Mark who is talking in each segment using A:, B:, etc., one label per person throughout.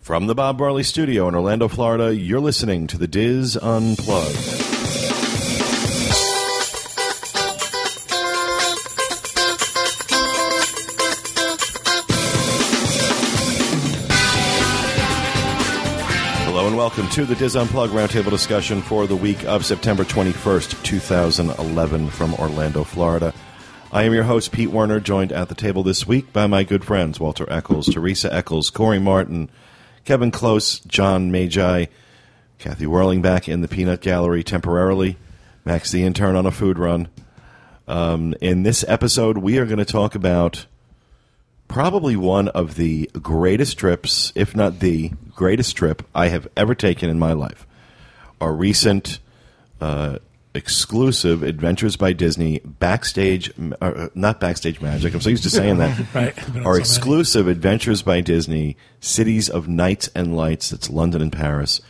A: From the Bob Barley Studio in Orlando, Florida, you're listening to the Diz Unplugged. Hello and welcome to the Diz Unplugged Roundtable discussion for the week of September 21st, 2011, from Orlando, Florida. I am your host, Pete Werner, joined at the table this week by my good friends Walter Eccles, Teresa Eccles, Corey Martin, Kevin Close, John Magi, Kathy Whirling back in the Peanut Gallery temporarily, Max the intern on a food run. Um, in this episode, we are going to talk about probably one of the greatest trips, if not the greatest trip I have ever taken in my life. Our recent uh, exclusive Adventures by Disney backstage, uh, not backstage magic. I'm so used to saying that.
B: Right.
A: Our
B: so
A: exclusive Adventures by Disney Cities of Nights and Lights. That's London and Paris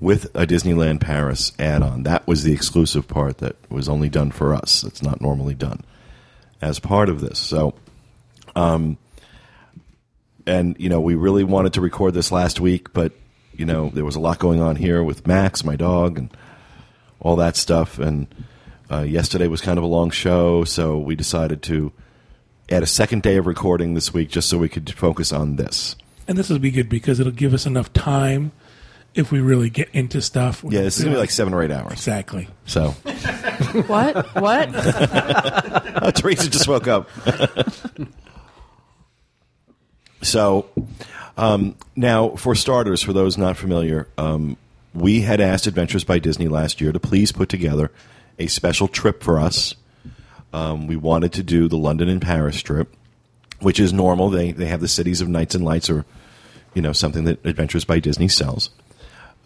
A: with a Disneyland Paris add-on. That was the exclusive part that was only done for us. It's not normally done as part of this. So and you know we really wanted to record this last week, but you know there was a lot going on here with Max, my dog, and all that stuff. And uh, yesterday was kind of a long show, so we decided to add a second day of recording this week just so we could focus on this.
B: And this will be good because it'll give us enough time if we really get into stuff.
A: Yeah, this is gonna be like seven or eight hours.
B: exactly.
A: So
C: What? What?
A: uh, Teresa just woke up. so, um, now for starters, for those not familiar, um, we had asked Adventures by Disney last year to please put together a special trip for us. Um, we wanted to do the London and Paris trip, which is normal. They they have the cities of nights and lights, or you know something that Adventures by Disney sells.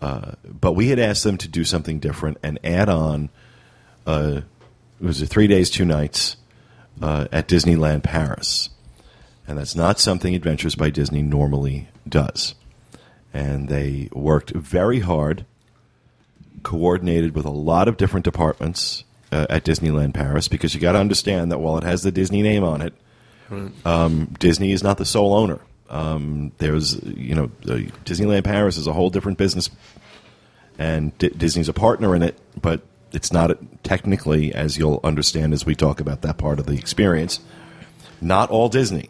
A: Uh, but we had asked them to do something different and add on. Uh, it was three days, two nights uh, at Disneyland Paris, and that's not something Adventures by Disney normally does. And they worked very hard, coordinated with a lot of different departments uh, at Disneyland Paris, because you got to understand that while it has the Disney name on it, um, Disney is not the sole owner. Um, there's, you know, the Disneyland Paris is a whole different business, and D- Disney's a partner in it, but it's not technically, as you'll understand as we talk about that part of the experience, not all Disney.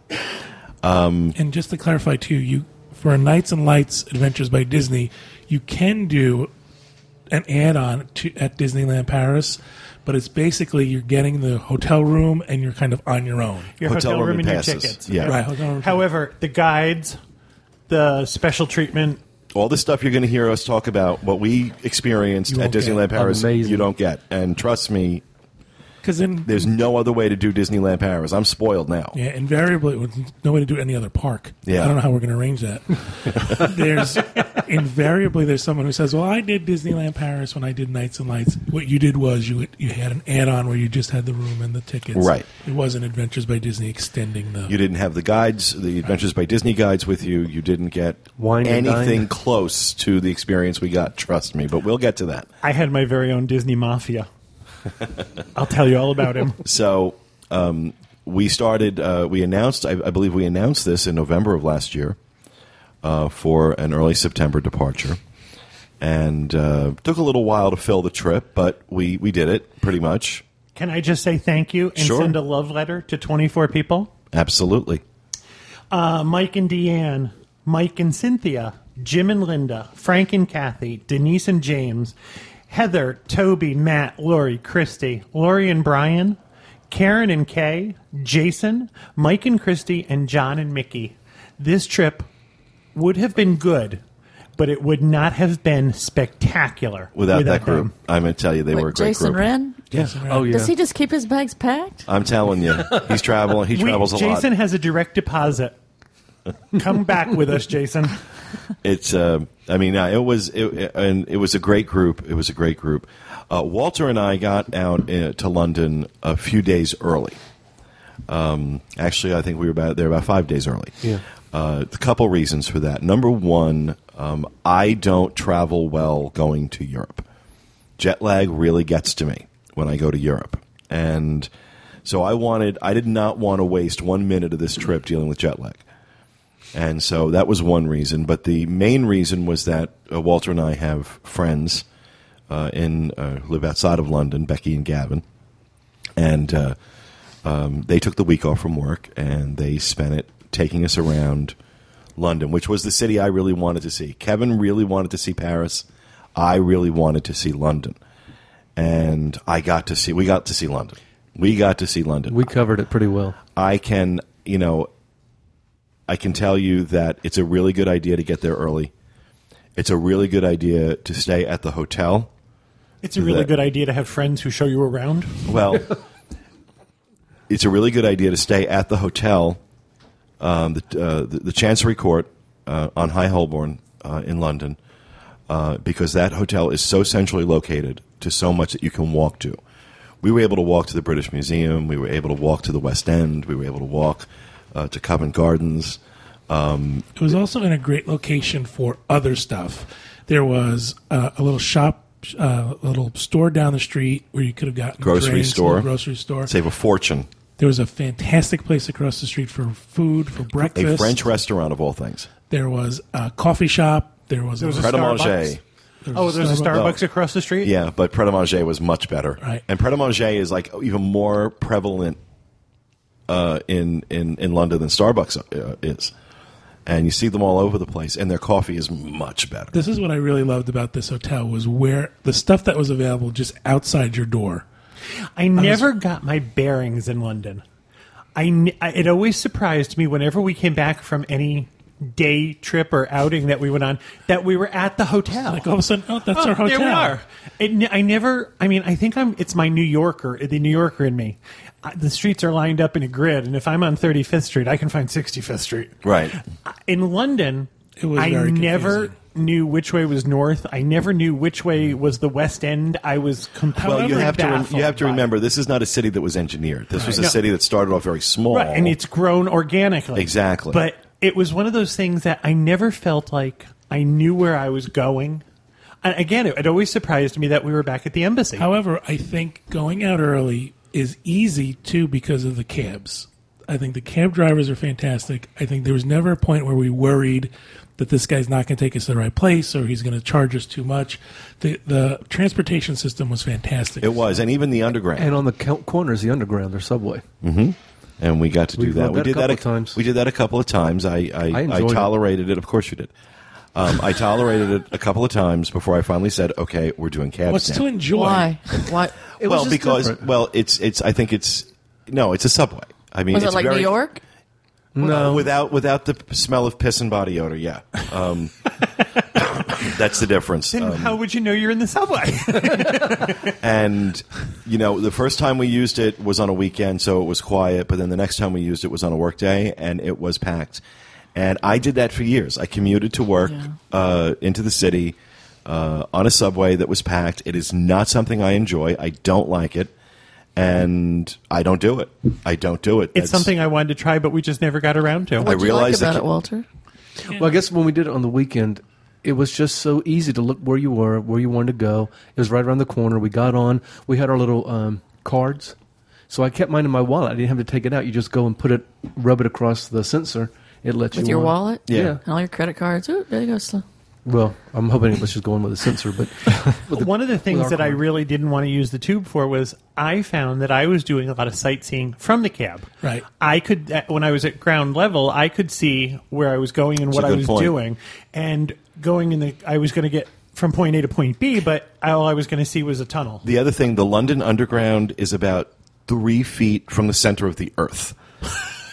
B: And just to clarify too, you for a Nights and Lights Adventures by Disney, you can do an add-on to at Disneyland Paris, but it's basically you're getting the hotel room and you're kind of on your own.
D: your
A: Hotel
D: hotel,
A: room
D: room
A: and
D: and your tickets.
A: Yeah.
B: Right. Hotel room.
D: However, the guides, the special treatment,
A: All the stuff you're going to hear us talk about, what we experienced at
B: won't get.
A: Disneyland Paris,
E: Amazing.
A: you don't get. And trust me,
B: because then
A: there's no other way to do Disneyland Paris. I'm spoiled now.
B: Yeah, invariably, with no way to do any other park.
A: Yeah.
B: I don't know how we're going to arrange that. there's invariably there's someone who says, "Well, I did Disneyland Paris when I did Nights and Lights. What you did was you you had an add-on where you just had the room and the tickets.
A: Right.
B: It wasn't Adventures by Disney extending the.
A: You didn't have the guides, the Adventures by Disney guides with you. You didn't get
E: Wine
A: anything close to the experience we got. Trust me, but we'll get to that.
D: I had my very own Disney Mafia. I'll tell you all about him.
A: So um, we started. Uh, we announced. I, I believe we announced this in November of last year uh, for an early September departure, and uh, took a little while to fill the trip, but we we did it pretty much.
D: Can I just say thank you and
A: Sure.
D: send a love letter to 24 people?
A: Absolutely.
D: Uh, Mike and Deanne, Mike and Cynthia, Jim and Linda, Frank and Kathy, Denise and James, Heather, Toby, Matt, Lori, Christy, Lori and Brian, Karen and Kay, Jason, Mike and Christy, and John and Mickey. This trip would have been good, but it would not have been spectacular
A: Without, that group,
D: them.
A: I'm going to tell you they
C: What,
A: were a great
C: Jason
A: group.
C: Wren?
E: Oh yeah.
C: Does he just keep his bags packed?
A: I'm telling you, he's traveling. He
D: We-
A: travels a lot.
D: Jason has a direct deposit. Come back with us, Jason.
A: It's. Uh, I mean, uh, it was. It, and it was a great group. It was a great group. Uh, Walter and I got out uh, to London a few days early. Um, actually, I think we were about there about five days early.
E: Yeah.
A: Uh, a couple reasons for that. Number one, um, I don't travel well going to Europe. Jet lag really gets to me when I go to Europe, and so I wanted. I did not want to waste one minute of this trip dealing with jet lag. And so that was one reason. But the main reason was that uh, Walter and I have friends uh, in uh, live outside of London, Becky and Gavin, and uh, um, they took the week off from work and they spent it taking us around London, which was the city I really wanted to see. Kevin really wanted to see Paris. I really wanted to see London, and I got to see. We got to see London. We got to see London.
E: We covered it pretty well.
A: I can, you know, I can tell you that it's a really good idea to get there early. It's a really good idea to stay at the hotel.
D: It's a really
A: That-
D: good idea to have friends who show you around.
A: Well, it's a really good idea to stay at the hotel, um, the, uh, the, the Chancery Court uh, on High Holborn uh, in London, uh, because that hotel is so centrally located to so much that you can walk to. We were able to walk to the British Museum. We were able to walk to the West End. We were able to walk uh, to Covent Gardens.
B: It was also in a great location for other stuff. There was uh, a little shop, uh, a little store down the street where you could have gotten
A: Grocery
B: drinks, a
A: store.
B: little grocery store.
A: Save a fortune.
B: There was a fantastic place across the street for food, for breakfast.
A: A French restaurant of all things.
B: There was a coffee shop. There was,
D: There was a
A: Pret a Manger.
D: Starbucks.
B: there was
D: Oh, there's a
B: Starbucks.
D: Starbucks across the street.
A: Yeah, but Pret a Manger was much better.
B: Right.
A: And Pret a Manger is like even more prevalent uh, in, in, in London than Starbucks uh, is. And you see them all over the place, and their coffee is much better.
B: This is what I really loved about this hotel was where the stuff that was available just outside your door.
D: I never got my bearings in London. I, n- I- it always surprised me whenever we came back from any day trip or outing that we went on that we were at the hotel.
B: Like all of a sudden, oh, that's
D: Oh,
B: our hotel.
D: There we are. It, I never. I mean, I think I'm. It's my New Yorker, the New Yorker in me. The streets are lined up in a grid, and if I'm on 35th Street, I can find 65th Street.
A: Right.
D: In London,
B: It was
D: I
B: very
D: never
B: confusing.
D: knew which way was north. I never knew which way mm. was the West End. I was completely
A: Well, you have to rem- you have to remember this is not a city that was engineered. This was a
D: No.
A: city that started off very small.
D: Right, and it's grown organically.
A: Exactly.
D: But it was one of those things that I never felt like I knew where I was going. And again, it, it always surprised me that we were back at the embassy.
B: However, I think going out early is easy too because of the cabs. I think the cab drivers are fantastic. I think there was never a point where we worried that this guy's not going to take us to the right place or he's going to charge us too much. The the transportation system was fantastic.
A: it was, and even the underground.
E: And on the corners, the underground, their subway. Mm-hmm.
A: and we got to do
E: We've
A: that.
E: rode
A: We
E: a
A: did that
E: couple
A: a
E: of times.
A: We did that a couple of times. I I,
E: I
A: I,
E: enjoyed it.
A: tolerated it. Of course, you did. Um, I tolerated it a couple of times before I finally said, "Okay, we're doing cabs
B: What's
A: now."
B: to enjoy?
C: Why? Why?
E: It
A: well,
E: just
A: because
E: different.
A: well, it's it's. I think it's no, it's a subway. I mean,
C: Was
A: it's
C: it like
A: very,
C: New York?
E: no,
A: without without the smell of piss and body odor. Yeah, um, that's the difference.
D: then
A: Um,
D: how would you know you're in the subway?
A: and you know, the first time we used it was on a weekend, so it was quiet. But then the next time we used it was on a work day, and it was packed. And I did that for years. I commuted to work
C: Yeah.
A: uh, into the city uh, on a subway that was packed. It is not something I enjoy. I don't like it, and I don't do it. I don't do it.
D: it's
A: That's-
D: something I wanted to try, but we just never got around to.
C: What do you like
A: realized that
C: about
A: ca-
C: it, Walter?
E: Well, I guess when we did it on the weekend, it was just so easy to look where you were, where you wanted to go. It was right around the corner. We got on. We had our little um, cards, so I kept mine in my wallet. I didn't have to take it out. You just go and put it, rub it across the sensor. It lets
C: With
E: you
C: your
E: on.
C: wallet?
A: Yeah.
E: Yeah.
C: And all your credit cards? Ooh, there you go. Sl-
E: Well, I'm hoping it was just going with a sensor, but the-
D: One of the things
E: our
D: that I really didn't want to use the tube for was I found that I was doing a lot of sightseeing from the cab.
B: Right.
D: I could, uh, when I was at ground level, I could see where I was going and
A: That's
D: what I was
A: point.
D: doing, and going in the. I was going to get from point A to point B, but all I was going to see was a tunnel.
A: The other thing, the London Underground is about three feet from the center of the earth.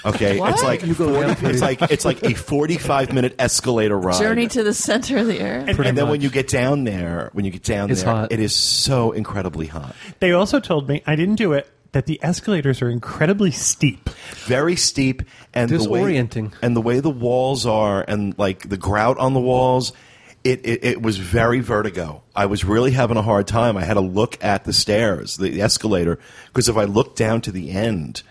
A: Okay,
C: What?
A: it's like
E: You go
A: 40, it's like it's like a forty-five minute escalator ride.
C: Journey to the center of the earth.
D: And-
A: and then when you get down there, when you get down
E: It's
A: there,
E: hot.
A: it is so incredibly hot,
D: They also told me I didn't do it. That the escalators are incredibly steep.
A: very steep, and the way and the way the walls are, and like the grout on the walls. It, it, it was very vertigo. I was really having a hard time. I had to look at the stairs, the, the escalator, because if I looked down to the end,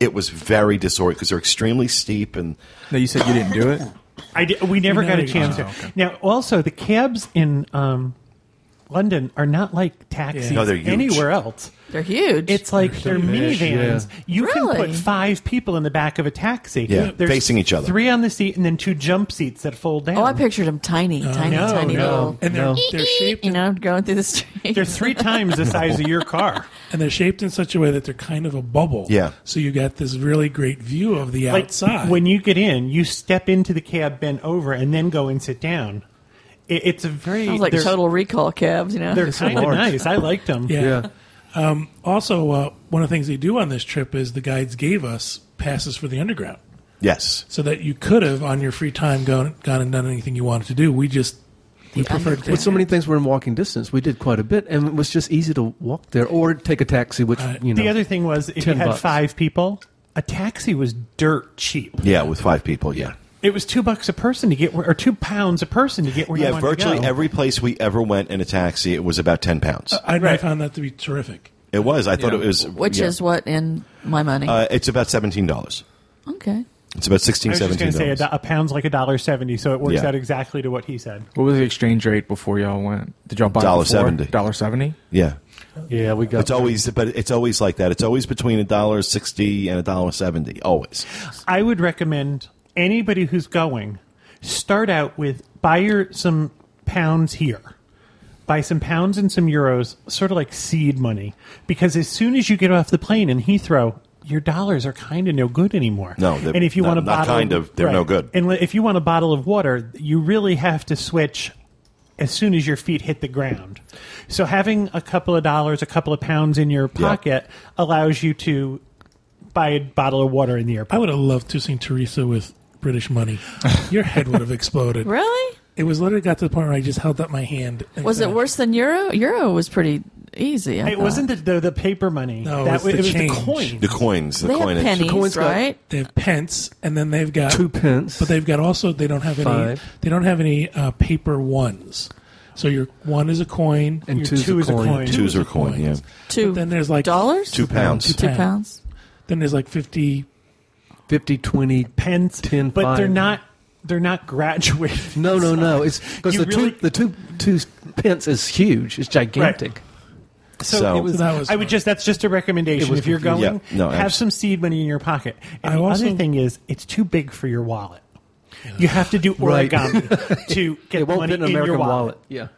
A: it was very disorienting because they're extremely steep and
F: No, you said you didn't do it.
D: I di- we never
B: You
D: got a
B: never-
D: chance
B: oh,
F: okay.
D: Now, also the cabs in um, London are not like taxis
A: No, they're huge.
D: anywhere else.
C: They're huge.
D: It's like they're
E: huge,
D: minivans.
E: yeah.
D: You can put five people in the back of a taxi.
A: Yeah, facing each other.
D: Three on the seat and then two jump seats that fold down.
C: oh, I pictured them tiny, oh, tiny,
D: no,
C: tiny
D: no.
C: little.
B: and they're
E: No.
B: they're shaped
C: You know, going through the street.
D: They're three times the size of your car.
B: and they're shaped in such a way that they're kind of a bubble.
A: Yeah.
B: So you get this really great view of the
D: Like
B: outside.
D: when you get in, you step into the cab, bend over, and then go and sit down. It, it's a very
C: Sounds like
D: they're,
C: Total Recall cabs. You know,
D: They're kind of
E: large.
D: nice. I liked them.
B: yeah.
E: Yeah.
B: Also, uh, one of the things they do on this trip is the guides gave us passes for the underground,
A: Yes.
B: so that you could have on your free time gone gone and done anything you wanted to do. We just we preferred to
E: With so many things were in walking distance, we did quite a bit, and it was just easy to walk there or take a taxi, which
B: Right.
E: you know.
D: The other thing was, if you had
E: bucks.
D: five people, a taxi was dirt cheap.
A: Yeah, with five people. Yeah.
D: It was two bucks a person to get where, or two pounds a person to get where you
A: Yeah,
D: wanted
A: virtually
D: to go.
A: every place we ever went in a taxi, it was about ten pounds.
B: I, I
D: Right.
B: found that to be terrific.
A: it was. I thought it was.
C: which
A: yeah.
C: is what in my money.
A: Uh, it's about seventeen dollars.
C: okay.
A: It's about
D: I
A: 16
D: was just going
A: 17
D: to say a,
A: dollars.
D: do- a pound's like a dollar seventy, so it works
A: Yeah.
D: out exactly to what he said.
F: What was the exchange rate before y'all went? Did y'all buy
A: Dollar seventy.
F: Dollar seventy.
A: Yeah.
E: yeah, we got
A: It's always, but it's always like that. It's always between a dollar sixty and a dollar seventy. Always.
D: I would recommend anybody who's going start out with buy your some pounds here. Buy some pounds and some euros, sort of like seed money, because as soon as you get off the plane in Heathrow, your dollars are kind of no good anymore.
A: No, they're
D: and if you
A: not-
D: want a
A: not
D: bottle,
A: kind of, they're no good.
D: And if you want a bottle of water, you really have to switch as soon as your feet hit the ground. So having a couple of dollars, a couple of pounds in your
A: Yeah.
D: pocket allows you to buy a bottle of water in the airport.
B: I would have loved to have seen Teresa with British money. Your head would have exploded.
C: Really?
B: It was literally got to the point where I just held up my hand. and
C: Was it worse than Euro? Euro was pretty easy. I
D: It
C: thought.
D: wasn't the, the the paper money.
B: No,
D: that
B: it's
D: was,
B: the
D: it was the coin.
A: The coins, the
C: They have
A: coinage.
C: pennies,
E: coin's got-
C: right?
B: They have pence, and then they've got
E: two pence.
B: But they've got also they don't have any.
E: Five.
B: They don't have any uh, paper ones. So your one is a coin,
E: and
D: Your two
E: a
D: is a
E: coin.
D: coin.
A: Two
B: is
A: are
B: a
A: coin,
B: coin.
A: yeah.
C: Two
B: then there's like
C: dollars,
A: Two pounds.
C: two
B: pounds.
C: pounds.
B: then there's like fifty.
E: 50, 20.
D: pence,
E: 10,
D: but they're not they're not graduated.
E: No, no, no. It's because the
D: really-
E: two the two two pence is huge. It's gigantic.
D: So,
A: So-
D: it was,
B: that was
D: I would just that's just a recommendation. If you're going,
A: confusing. Yeah. No,
D: have some seed money in your pocket. And
B: I
D: the
B: also-
D: other thing is, it's too big for your wallet. You have to do
E: Right.
D: origami to get
E: It won't
D: money
E: fit an
D: in
E: American
D: your wallet.
E: wallet. Yeah.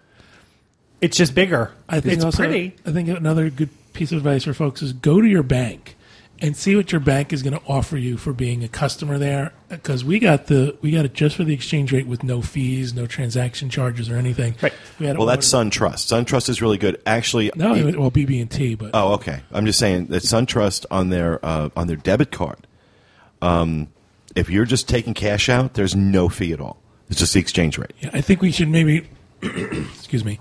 D: It's just bigger.
B: I think
D: it's
B: also,
D: pretty.
B: I think another good piece of advice for folks is go to your bank and see what your bank is going to offer you for being a customer there. Because we got the we got it just for the exchange rate with no fees, no transaction charges or anything.
D: Right.
B: We had
A: Well, that's
B: ordered-
A: SunTrust. SunTrust is really good. Actually,
B: no,
A: it-
B: well BB and T, but
A: Oh, okay. I'm just saying that SunTrust on their uh, on their debit card, um, if you're just taking cash out, there's no fee at all. It's just the exchange rate.
B: Yeah, I think we should maybe, excuse me,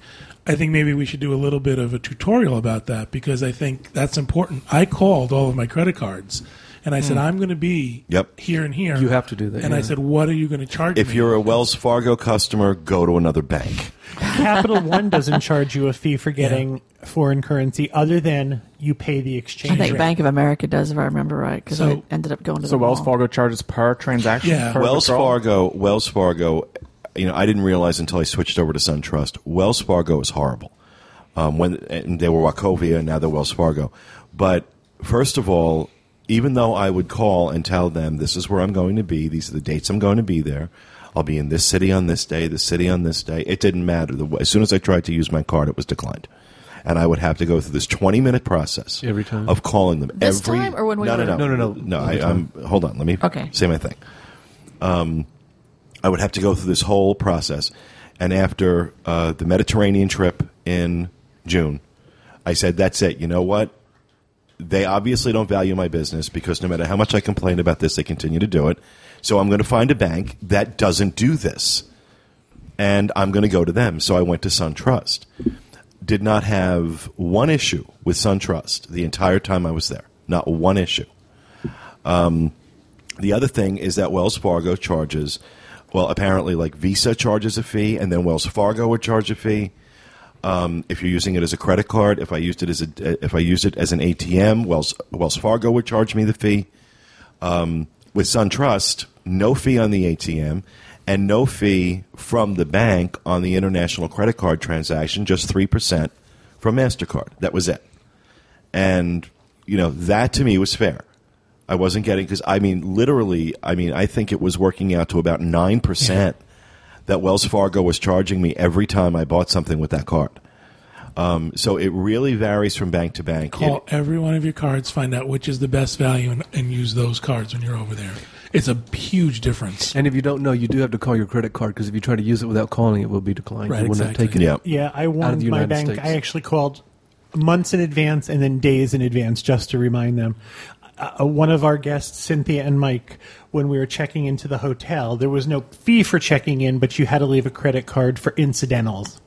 B: I think maybe we should do a little bit of a tutorial about that because I think that's important. I called all of my credit cards and I said, I'm going to be
A: Hmm. Yep.
B: here and here.
E: You have to do that,
B: And I said, what are you going to charge me?
A: If
B: me?
A: you're a Wells Fargo customer, go to another bank.
D: Capital One doesn't charge you a fee for getting foreign currency, other than you pay the exchange
C: I think
D: rate.
C: Bank of America does, if I remember right, because
B: So-
C: I ended up going to
F: So
C: the
F: Wells
C: mall.
F: Fargo charges per transaction.
B: Yeah.
F: per
A: Wells
F: withdrawal?
A: Fargo, Wells Fargo, you know, I didn't realize until I switched over to SunTrust. Wells Fargo is horrible. Um, when and they were Wachovia, and now they're Wells Fargo. But first of all, even though I would call and tell them this is where I'm going to be, these are the dates I'm going to be there. I'll be in this city on this day, this city on this day. It didn't matter. The, as soon as I tried to use my card, it was declined, and I would have to go through this 20 minute process
E: Every time?
A: of calling them
C: This
A: every
C: time or when we
A: no, no,
C: were-
A: no
E: No, no, no.
A: no. I, I'm hold on. Let me
C: Okay.
A: say my thing. I would have to go through this whole process. And after uh, the Mediterranean trip in June, I said, that's it. You know what? They obviously don't value my business because no matter how much I complain about this, they continue to do it. So I'm going to find a bank that doesn't do this. And I'm going to go to them. So I went to SunTrust. Did not have one issue with SunTrust the entire time I was there. Not one issue. The other thing is that Wells Fargo charges, well, apparently, like Visa charges a fee, and then Wells Fargo would charge a fee. Um, if you're using it as a credit card, if I used it as a, if I used it as an ATM, Wells Wells Fargo would charge me the fee. Um, with SunTrust, no fee on the ATM, and no fee from the bank on the international credit card transaction, just three percent from Mastercard. That was it. and you know that to me was fair. I wasn't getting because I mean, literally, I mean, I think it was working out to about nine percent that Wells Fargo was charging me every time I bought something with that card. Um, so it really varies from bank to bank.
B: Call
A: It-
B: every one of your cards, find out which is the best value, and, and use those cards when you're over there. It's a huge difference.
E: And if you don't know, you do have to call your credit card because if you try to use it without calling, it will be declined.
B: Right,
E: you will not
B: exactly.
E: take it.
A: yeah,
D: Yeah, I
E: Out
D: warned my
E: United
D: bank.
E: States.
D: I actually called months in advance and then days in advance just to remind them. Uh, one of our guests, Cynthia and Mike, when we were checking into the hotel, there was no fee for checking in, but you had to leave a credit card for incidentals.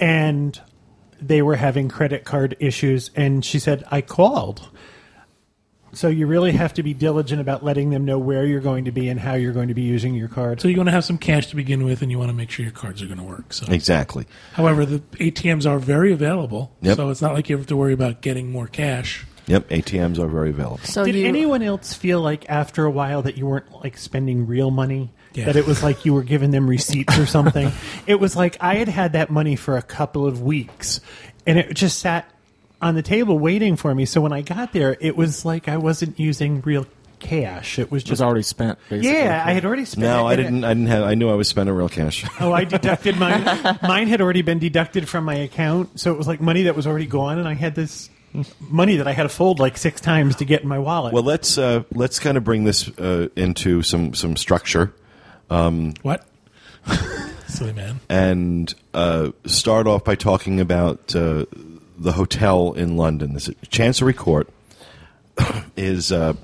D: And they were having credit card issues, and she said, I called. So you really have to be diligent about letting them know where you're going to be and how you're going to be using your card.
B: So you're going to have some cash to begin with, and you want to make sure your cards are going to work. So,
A: exactly.
B: however, the ATMs are very available,
A: Yep.
B: so it's not like you have to worry about getting more cash.
A: Yep, ATMs are very available.
C: So
D: Did
C: you,
D: anyone else feel like after a while that you weren't like spending real money?
B: Yeah.
D: That it was like you were giving them receipts or something? it was like I had had that money for a couple of weeks and it just sat on the table waiting for me. So when I got there, it was like I wasn't using real cash. It was just
F: It was
D: just.
F: already spent. Basically.
D: yeah, I had already spent
A: No,
D: it,
A: I didn't. I didn't have. I knew I was spending real cash.
D: Oh, I deducted mine. mine had already been deducted from my account, so it was like money that was already gone, and I had this money that I had to fold like six times to get in my wallet.
A: Well, let's uh, let's kind of bring this uh, into some some structure Um,
B: What? Silly man.
A: and uh, start off by talking about uh, the hotel in London. This Chancery Court is uh,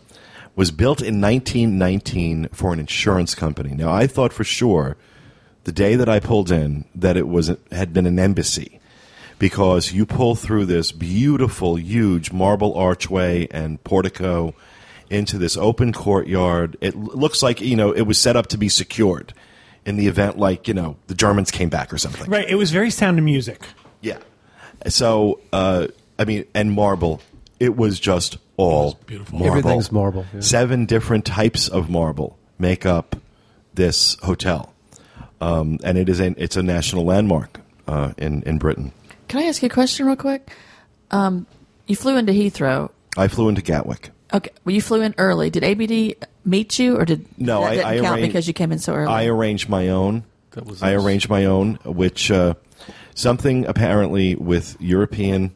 A: was built in 1919 for an insurance company. Now, I thought for sure the day that I pulled in that it was had been an embassy because you pull through this beautiful, huge marble archway and portico into this open courtyard. It looks like you know it was set up to be secured in the event, like you know the Germans came back or something.
D: right, it was very Sound of Music.
A: Yeah. So, uh, I mean, and marble. It was just all
B: beautiful.
A: marble.
E: Everything's marble, yeah.
A: Seven different types of marble make up this hotel, um, and it is a it's a national landmark uh, in in Britain.
C: Can I ask you a question real quick? Um, you flew into Heathrow.
A: I flew into Gatwick.
C: Okay, well, you flew in early. Did ABD meet you, or did
A: No,
C: that
A: I-
C: didn't
A: I
C: count
A: arranged-
C: because you came in so early?
A: I arranged my own.
E: That was
A: I
E: us.
A: arranged my own, which uh, something apparently with European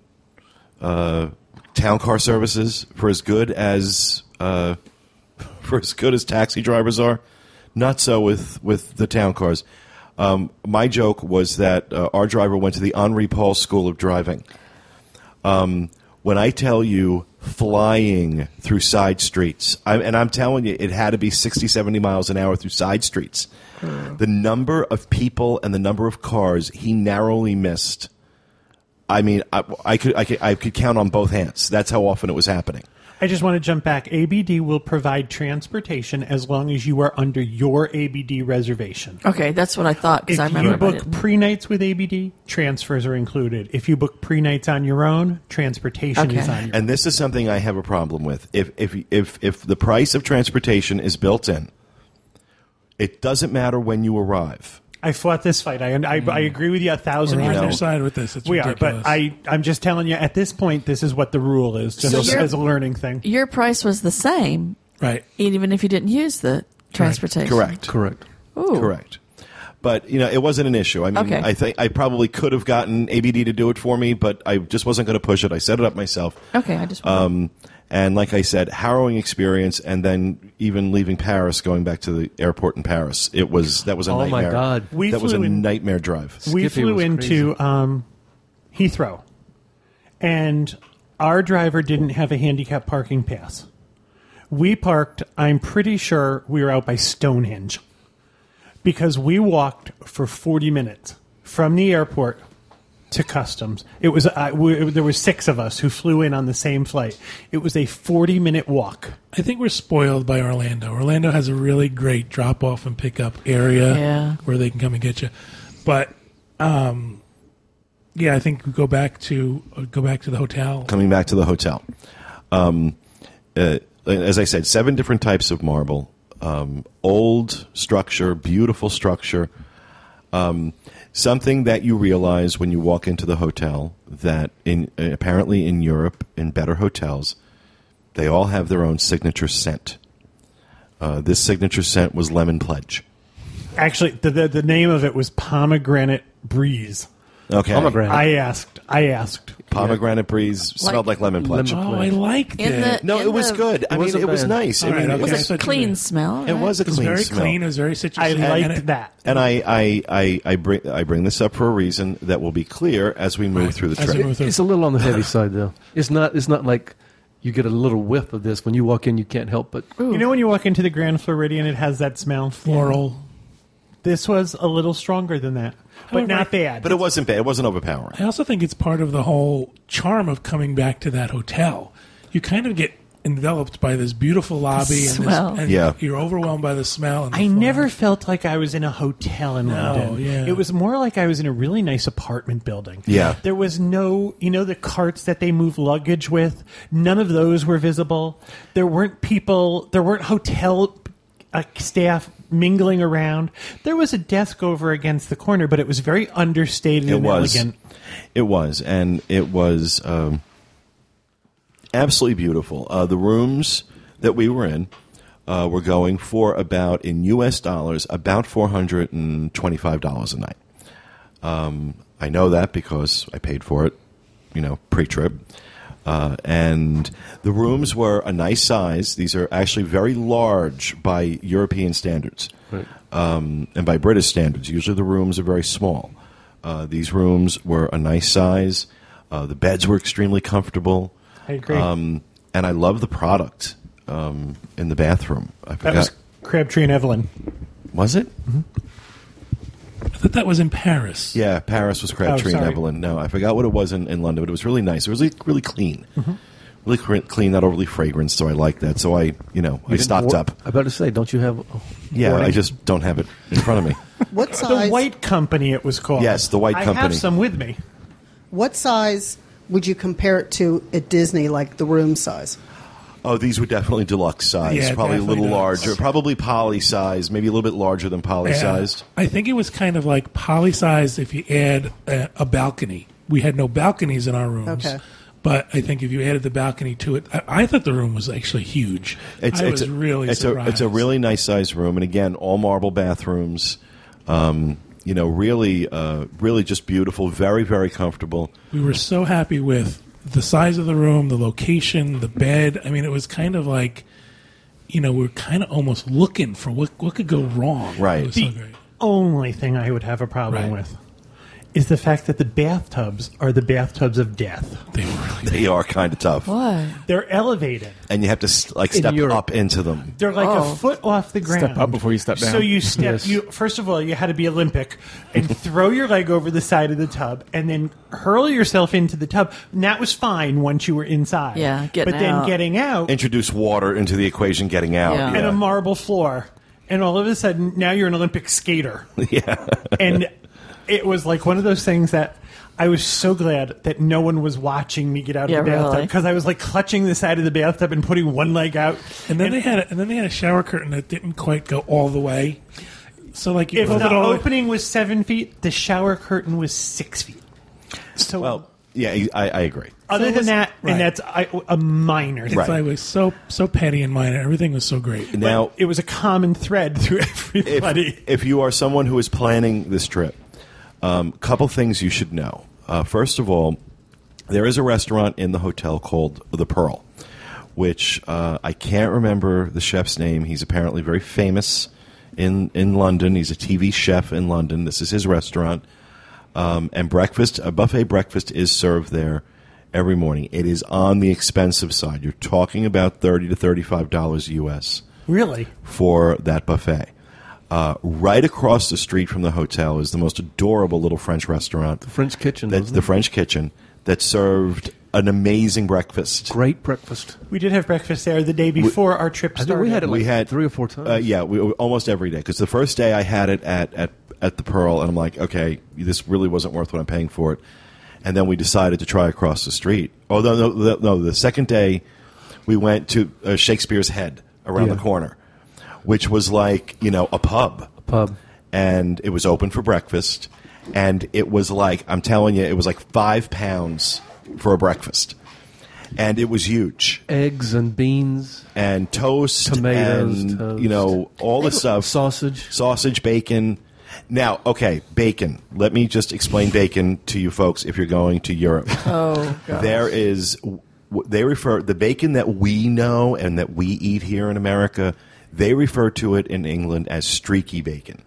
A: uh, town car services for as good as uh, for as good as taxi drivers are, not so with with the town cars. Um, my joke was that uh, our driver went to the Henri Paul School of Driving. Um, when I tell you flying through side streets, I, and I'm telling you, it had to be 60, 70 miles an hour through side streets. The number of people and the number of cars he narrowly missed. I mean, I, I could, I could, I could count on both hands. That's how often it was happening.
D: I just want to jump back. ABD will provide transportation as long as you are under your ABD reservation.
C: okay, that's what I thought because
D: If
C: I remember.
D: you
C: I
D: book pre nights with ABD, transfers are included. If you book pre nights on your own, transportation is
C: Okay.
D: on your
A: And this is something I have a problem with. If if if if the price of transportation is built in, it doesn't matter when you arrive.
D: I fought this fight. I, I, I agree with you a thousand
B: We're on
A: know,
B: your
D: percent.
B: side with this. It's
D: We are,
B: ridiculous.
D: but I, I'm just telling you, at this point, this is what the rule is, just
C: So
D: as,
C: you're-
D: as a learning thing.
C: your price was the same,
B: right.
C: even if you didn't use the transportation.
A: Correct.
E: Correct.
C: Ooh.
A: Correct. But you know, it wasn't an issue. I mean,
C: Okay.
A: I think I probably could have gotten ABD to do it for me, but I just wasn't going to push it. I set it up myself.
C: Okay, I just.
A: Um, and like I said, harrowing experience, and then even leaving Paris, going back to the airport in Paris, it was that was a
E: Oh, my
A: nightmare.
E: God.
D: We
A: that was a
D: in-
A: nightmare drive.
D: we
E: Skippy
D: flew into um, Heathrow, and our driver didn't have a handicap parking pass. We parked. I'm pretty sure we were out by Stonehenge because we walked for 40 minutes from the airport to customs. It was uh, we, there were six of us who flew in on the same flight. It was a 40 minute walk.
B: I think we're spoiled by Orlando. Orlando has a really great drop off and pick up area
C: Yeah.
B: where they can come and get you. But um, yeah, I think we go back to uh, go back to the hotel.
A: Coming back to the hotel, um, uh, as I said, seven different types of marble, um, old structure, beautiful structure. Um, something that you realize when you walk into the hotel that in apparently in Europe in better hotels, they all have their own signature scent. Uh, this signature scent was lemon pledge.
D: Actually, the, the the name of it was pomegranate breeze.
A: Okay,
E: Pomegranate.
D: I asked. I asked.
A: Pomegranate breeze smelled like lemon pledge.
E: Lemon-
B: Oh, I liked
C: In
B: it.
C: the-
A: no,
C: in
A: it was
C: the-
A: good. I mean,
E: wasn't
A: it was
E: bad.
A: nice. I
B: All right,
A: mean, it
B: okay.
A: was
C: It was a
B: you
C: clean
B: meant-
C: smell.
A: It
C: right?
A: was a
B: It was
A: clean
B: very
A: smell.
B: clean. It was very citrusy.
D: I
B: and
D: liked
B: it-
D: that.
A: And I, I, I, I bring I bring this up for a reason that will be clear as we move
B: Right.
A: through the
B: As we
A: trip.
B: move through.
E: It's a little on the heavy side, though. It's not. It's not like you get a little whiff of this when you walk in. You can't help but.
D: You know when you walk into the Grand Floridian, it has that smell.
B: floral.
D: This was a little stronger than that, but
B: oh,
D: not bad.
A: But it wasn't bad. It wasn't overpowering.
B: I also think it's part of the whole charm of coming back to that hotel. You kind of get enveloped by this beautiful lobby and, this,
C: smell.
B: and
A: Yeah.
B: you're overwhelmed by the smell. And the
D: I
B: floor.
D: never felt like I was in a hotel in
B: No,
D: London.
B: yeah.
D: It was more like I was in a really nice apartment building.
A: Yeah.
D: There was no, you know, the carts that they move luggage with, none of those were visible. There weren't people, there weren't hotel uh, staff mingling around. There was a desk over against the corner, but it was very understated
A: It
D: and
A: was.
D: elegant.
A: It was, and it was um, absolutely beautiful. Uh, the rooms that we were in uh, were going for about in U.S. dollars about four hundred and twenty-five dollars a night. Um, I know that because I paid for it, you know, pre-trip. Uh, and the rooms were a nice size. These are actually very large by European standards,
E: Right.
A: um, and by British standards. Usually, the rooms are very small. Uh, these rooms were a nice size. Uh, the beds were extremely comfortable.
D: I agree.
A: Um, and I love the product um, in the bathroom. I
D: that was Crabtree and Evelyn.
A: was it?
B: I thought that was in Paris.
A: Yeah, Paris was Crabtree
D: Oh,
A: and. Evelyn. No, I forgot what it was in, in London, but it was really nice. It was really, really clean.
D: Mm-hmm.
A: Really cre- clean, not overly fragrant, so I like that. So I, you know, I stocked
E: War-
A: up.
E: I about to say, don't you have? oh,
A: Yeah,
E: warning?
A: I just don't have it in front of me.
G: What size? The?
D: White Company, it was called.
A: Yes, the White
D: I
A: Company.
D: I have some with me.
G: What size would you compare it to at Disney? Like the room size?
A: Oh, these were definitely deluxe size.
B: Yeah,
A: probably a little
B: deluxe.
A: larger. Probably poly size, maybe a little bit larger than poly
B: Yeah.
A: sized.
B: I think it was kind of like poly sized if you add a, a balcony. We had no balconies in our rooms.
G: Okay.
B: But I think if you added the balcony to it, I, I thought the room was actually huge.
A: It's,
B: I
A: it's
B: was
A: a,
B: really
A: it's
B: surprised.
A: a it's a really nice sized room, and again, all marble bathrooms. Um, you know, really, uh, really just beautiful. Very, very comfortable.
B: we were so happy with the size of the room, the location, the bed. I mean, it was kind of like, you know, we are kind of almost looking for what what could go wrong.
A: Right.
B: It was so
D: The
B: great.
D: only thing I would have a problem
B: Right.
D: with is the fact that the bathtubs are the bathtubs of death.
B: They really
A: They are kind of tough,
C: What?
D: They're elevated.
A: and you have to like step
E: Europe.
A: up into them.
D: They're like
C: Oh.
D: a foot off the ground.
F: Step up before you step down.
D: So you step.
E: Yes.
D: You first of all, you had to be Olympic and throw your leg over the side of the tub and then hurl yourself into the tub. And that was fine once you were inside.
C: Yeah, getting
D: but then getting out
A: Introduce water into the equation, getting out.
C: Yeah.
D: and a marble floor, and all of a sudden now you're an Olympic skater.
A: yeah.
D: and it was like one of those things that I was so glad that no one was watching me get out
C: Yeah,
D: of the bathtub
C: really.
D: because I was like clutching the side of the bathtub and putting one leg out.
B: And then they had a, and then they had a shower curtain that didn't quite go all the way. So like you
D: If the
B: it all
D: opening was seven feet, the shower curtain was six feet. So
A: Well, yeah, I, I agree.
D: other
B: so
D: than
B: was-
D: that,
B: right.
D: and that's I, a minor.
A: Right.
B: I was so so petty and minor. Everything was so great.
A: Now,
D: It was a common thread through
A: if,
D: everybody.
A: if you are someone who is planning this trip, a um, couple things you should know. Uh, first of all, there is a restaurant in the hotel called the Pearl, which uh, I can't remember the chef's name. He's apparently very famous in in London. He's a TV chef in London. This is his restaurant, um, and breakfast a buffet breakfast is served there every morning. It is on the expensive side. You're talking about thirty to thirty five dollars US
D: really,
A: for that buffet. Uh, right across the street from the hotel is the most adorable little French restaurant. The
E: French kitchen,
A: That's the
E: it?
A: French kitchen that served an amazing breakfast.
E: Great breakfast.
D: we did have breakfast there the day before our trip
E: I
D: started.
E: think we had it like
A: We had-
E: three or four times.
A: Uh, yeah, we, almost every day. Because the first day I had it at, at, at the Pearl, and I'm like, okay, this really wasn't worth what I'm paying for it. And then we decided to try across the street. Oh, no, no, no, no the second day we went to uh, Shakespeare's Head around
E: Yeah.
A: the corner, which was like, you know, a pub.
E: pub.
A: and it was open for breakfast, and it was like I'm telling you, it was like five pounds for a breakfast, and it was huge.
E: Eggs and beans,
A: and toast,
E: Tomatoes,
A: and
E: toast.
A: you know all the stuff,
E: sausage.
A: sausage, bacon. Now, okay, bacon. Let me just explain bacon to you folks if you're going to Europe.
C: Oh, God.
A: There is, they refer the bacon that we know and that we eat here in America. They refer to it in England as streaky bacon.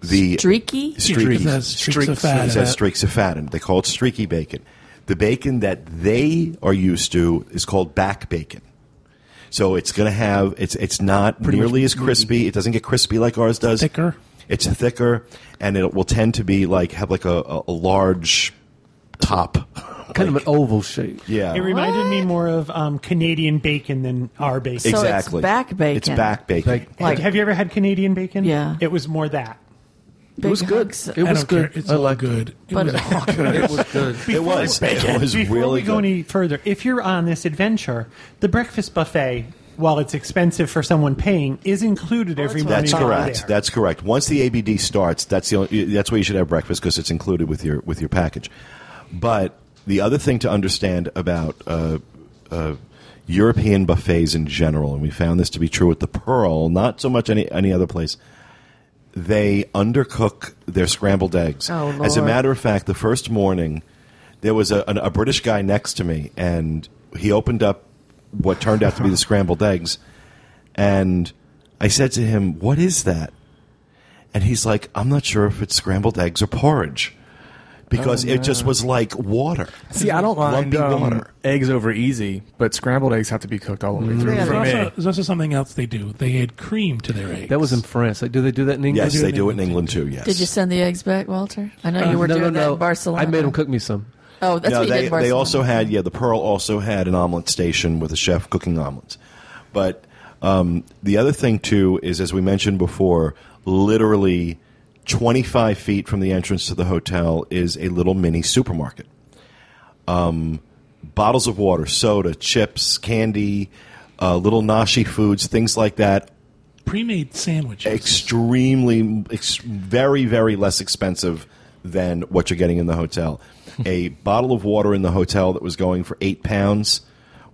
A: The
C: Streaky?
A: streaky,
B: It says streaks of fat
A: It says
B: it.
A: streaks of fat, and they call it streaky bacon. The bacon that they are used to is called back bacon. So it's going to have it's it's not
E: Pretty
A: nearly as crispy. It doesn't get crispy like ours does.
B: Thicker.
A: It's thicker, and it will tend to be like have like a, a, a large top.
E: Kind of an oval shape.
A: Yeah,
D: It reminded me more of um, Canadian bacon than our bacon.
C: So it's
A: exactly.
C: back bacon.
A: It's back bacon.
E: Like-
D: Like, have you ever had Canadian bacon?
C: Yeah.
D: It was more that.
C: Big
E: it was good. It
B: I
E: was
B: don't
E: good.
B: care. It's
E: I
B: all
E: like
B: good. It
C: But-
B: was all good.
E: It was good.
A: it was. It was
D: Before
A: really
D: we go
A: good.
D: any further, if you're on this adventure, the breakfast buffet, while it's expensive for someone paying, is included every morning.
A: That's
D: while you're
A: correct.
D: there.
A: That's correct. Once the ABD starts, that's the only, that's where you should have breakfast because it's included with your with your package. But the other thing to understand about uh, uh, European buffets in general, and we found this to be true at the Pearl, not so much any any other place. They undercook their scrambled eggs.
C: Oh,
A: As a matter of fact, the first morning there was a, a British guy next to me, and he opened up what turned out to be the scrambled eggs, and I said to him, "What is that?" And he's like, "I'm not sure if it's scrambled eggs or porridge." Because it just was like water.
F: See, I don't mind
A: Lumpy
F: um,
A: water.
F: eggs over easy, but scrambled eggs have to be cooked all the way through
C: Yeah,
F: for
B: There's
F: me.
B: also, there's also something else they do. They add cream to their eggs.
E: That was in France. Like, do they do that in England?
A: Yes,
B: do it
A: they do it in
B: England,
A: England too. Yes.
C: Did you send the eggs back, Walter? I know
E: Uh,
C: you were
E: no,
C: doing
E: no,
C: that in Barcelona.
E: I made them cook me some.
C: Oh, that's
A: no,
C: what you
A: they,
C: did in Barcelona.
A: they also had yeah. The Pearl also had an omelet station with a chef cooking omelets. But um, the other thing too is, as we mentioned before, literally twenty five feet from the entrance to the hotel is a little mini supermarket. Um, bottles of water, soda, chips, candy, uh, little nashi foods, things like that.
B: pre-made sandwiches.
A: Extremely, ex- very, very less expensive than what you're getting in the hotel. a bottle of water in the hotel that was going for eight pounds,